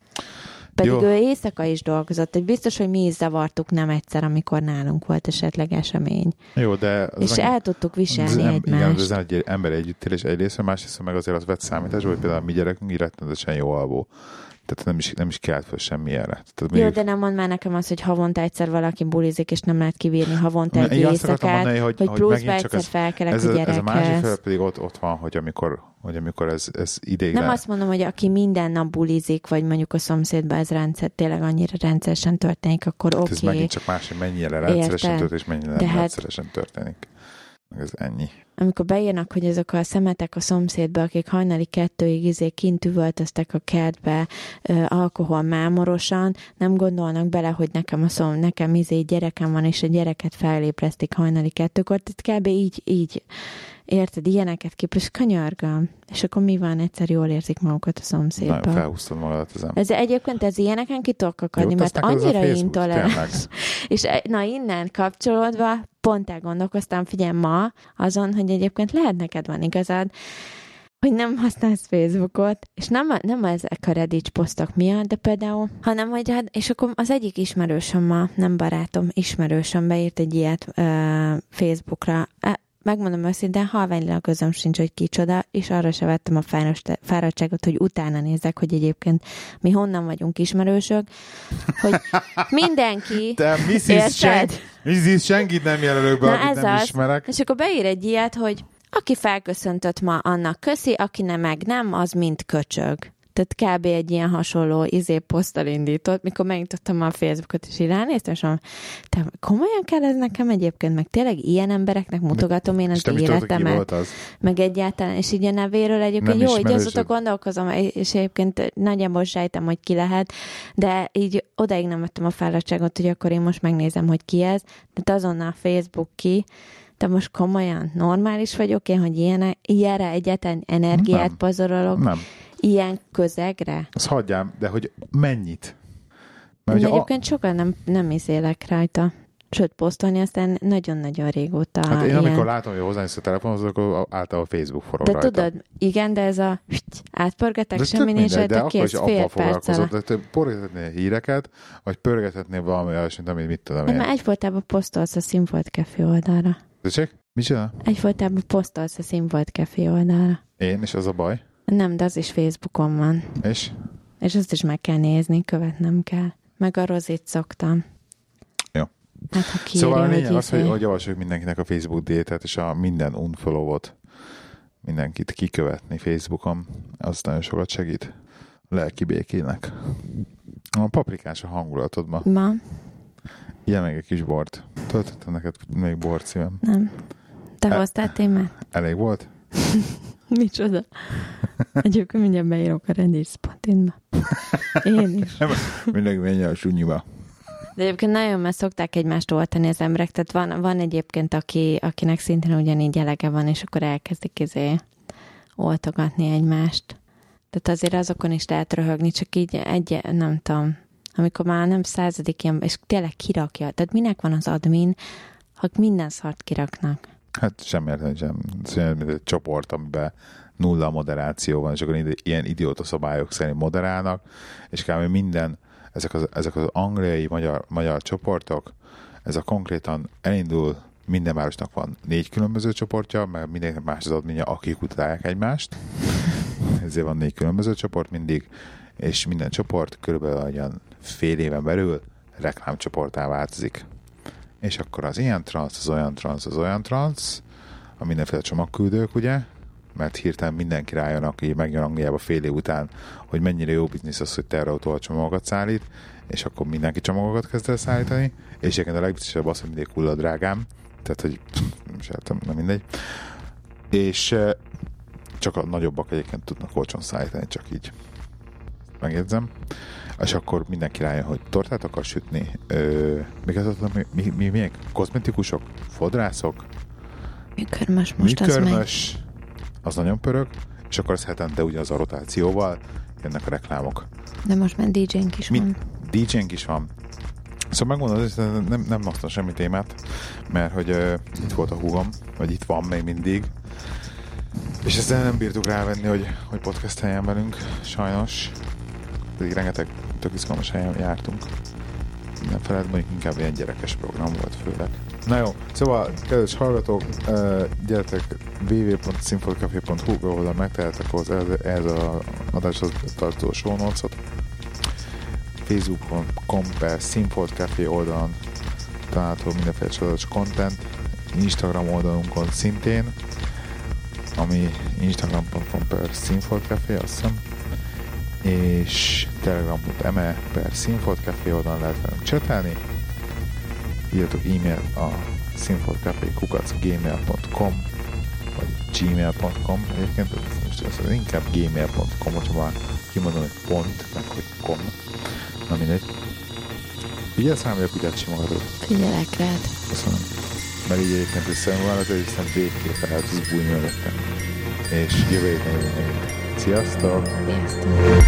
Pedig Jó. ő éjszaka is dolgozott, hogy biztos, hogy mi is zavartuk nem egyszer, amikor nálunk volt esetleg esemény. Jó, de... És meg, el tudtuk viselni nem, egymást. Igen, ez egy ember együttélés egyrészt, másrészt meg azért az vett számítás, hogy például a mi gyerekünk rettenetesen jó alvó. Tehát nem is, nem is kelt fel semmi erre. Tehát Jó, de nem mond már nekem azt, hogy havonta egyszer valaki bulizik, és nem lehet kibírni havonta egy éjszakát, mondani, hogy, hogy, hogy pluszba egyszer ez, felkelek ez, a gyerekhez. Ez a másik fel pedig ott, ott van, hogy amikor, hogy amikor ez, ez ideiglen... Nem azt mondom, hogy aki minden nap bulizik, vagy mondjuk a szomszédban ez rendszer, tényleg annyira rendszeresen történik, akkor hát oké. Okay. Ez megint csak más, hogy mennyire rendszeresen történik, és mennyire nem hát... rendszeresen történik. Meg ez ennyi amikor beírnak, hogy azok a szemetek a szomszédba, akik hajnali kettőig izé kint üvöltöztek a kertbe ö, alkohol mámorosan, nem gondolnak bele, hogy nekem a szom, nekem izé gyerekem van, és a gyereket felébresztik hajnali kettőkor, tehát kb. így, így Érted, ilyeneket kép, és kanyargam. És akkor mi van, egyszer jól érzik magukat a szomszédban. Nagyon felhúztad magadat ember. Ez egyébként ez ilyeneken ki tudok akadni, mert annyira intoleráns. És e- na innen kapcsolódva pont elgondolkoztam, figyelj ma azon, hogy egyébként lehet neked van igazad, hogy nem használsz Facebookot, és nem, nem ezek a Reddit posztok miatt, de például, hanem hogy hát, és akkor az egyik ismerősöm ma, nem barátom, ismerősöm beírt egy ilyet uh, Facebookra, megmondom őszintén, halványlag közöm sincs, hogy kicsoda, és arra se vettem a fáradtságot, hogy utána nézek, hogy egyébként mi honnan vagyunk ismerősök, hogy *laughs* mindenki... Te Mrs. Senk, Mrs. senkit nem jelölök be, Na akit ez nem az. ismerek. És akkor beír egy ilyet, hogy aki felköszöntött ma, annak köszi, aki nem meg nem, az mind köcsög. Tehát kb. egy ilyen hasonló izé poszttal indított, mikor megnyitottam a Facebookot, és így ránéztem, és mondom, te komolyan kell ez nekem egyébként, meg tényleg ilyen embereknek mutogatom én az életemet. Az? Meg egyáltalán, és így a nevéről egyébként Nem jó, így azóta gondolkozom, és egyébként nagyjából sejtem, hogy ki lehet, de így odaig nem vettem a fáradtságot, hogy akkor én most megnézem, hogy ki ez, de azonnal Facebook ki, de most komolyan normális vagyok én, hogy ilyen, ilyenre egyetlen energiát nem. pazarolok. Nem ilyen közegre? Azt hagyjám, de hogy mennyit? Mert egyébként a... sokan nem, nem észélek rajta. Sőt, posztolni aztán nagyon-nagyon régóta. Hát én ilyen... amikor látom, hogy hozzánysz a telefonhoz, akkor általában Facebook forog De rajta. tudod, igen, de ez a átpörgetek, semmi nincs rajta, kész fél perc De te pörgethetnél híreket, vagy pörgethetnél valami olyasmit, amit mit tudom én. Mert egyfolytában posztolsz a Színfolt Café oldalra. Tessék? Micsoda? Egyfolytában posztolsz a Színfolt Café oldalra. Én, és az a baj? Nem, de az is Facebookon van. És? És azt is meg kell nézni, követnem kell. Meg a rozit szoktam. Jó. Hát, ha kéri, szóval a lényeg az, hogy, hogy javasoljuk mindenkinek a Facebook diétát, és a minden unfollowot mindenkit kikövetni Facebookon. Az nagyon sokat segít a lelki békének. A paprikás a hangulatodban. Ma. Ilyen meg egy kis bort. Töltöttem neked még bort szívem. Nem. Te e- hoztál témát? Elég volt? *laughs* *laughs* Micsoda? Egyébként mindjárt beírok a rendészpatinba. Én is. Mindenki menjen a sunyiba. De egyébként nagyon mert szokták egymást oltani az emberek, tehát van, van egyébként, aki, akinek szintén ugyanígy elege van, és akkor elkezdik izé oltogatni egymást. Tehát azért azokon is lehet röhögni, csak így egy, nem tudom, amikor már nem századik ilyen, és tényleg kirakja. Tehát minek van az admin, ha minden szart kiraknak? Hát sem értem, sem. Mint egy csoport, amiben nulla moderáció van, és akkor ilyen idióta szabályok szerint moderálnak, és kb. minden, ezek az, ezek az angliai magyar, magyar csoportok, ez a konkrétan elindul, minden városnak van négy különböző csoportja, mert mindenkinek más az adminja, akik utálják egymást. *laughs* Ezért van négy különböző csoport mindig, és minden csoport körülbelül olyan fél éven belül reklámcsoportá változik és akkor az ilyen transz, az olyan transz, az olyan transz, a mindenféle csomagküldők, ugye, mert hirtelen mindenki rájön, aki megjön Angliába fél év után, hogy mennyire jó biznisz az, hogy terrautó csomagokat szállít, és akkor mindenki csomagokat kezd el szállítani, és egyébként a legbiztosabb az, hogy mindig hulla drágám, tehát, hogy értem, nem mindegy. És csak a nagyobbak egyébként tudnak olcsón szállítani, csak így. Megjegyzem és akkor mindenki rájön, hogy tortát akar sütni. Ö, még az, mi, mi, mi, milyen kozmetikusok, fodrászok, műkörmös most műkörmös, az, az nagyon pörög, és akkor az hetente ugyanaz a rotációval jönnek a reklámok. De most már DJ-nk is Mi, van. DJ-nk is van. Szóval megmondom, hogy nem, nem hoztam semmi témát, mert hogy uh, itt volt a húgom, vagy itt van még mindig, és ezzel nem bírtuk rávenni, hogy, hogy podcast helyen velünk, sajnos. Pedig rengeteg tök izgalmas helyen jártunk. Nem feled, mondjuk inkább ilyen gyerekes program volt főleg. Na jó, szóval, kedves hallgatók, gyertek www.sinfotcafé.hu oldal megtehetek az ez a adáshoz tartó show notes-ot. Facebook.com per Sinfold Café oldalon található mindenféle csodálatos content. Instagram oldalunkon szintén, ami instagram.com per Sinfold Café, azt hiszem és telegram.me per Café oldalon lehet velünk csetelni. Írjatok e-mailt a színfoldcafé.gmail.com vagy gmail.com egyébként most ez inkább gmail.com, hogyha már kimondom, hogy pont, meg hogy com. Na mindegy. Figyelsz rám, hogy a kutyát simogatod? Figyelek rád. Köszönöm. Mert így egyébként összeomlálod, hogy hiszen végképp el tudsz bújni mögöttem. És jövő héten jövő. Sziasztok! Sziasztok!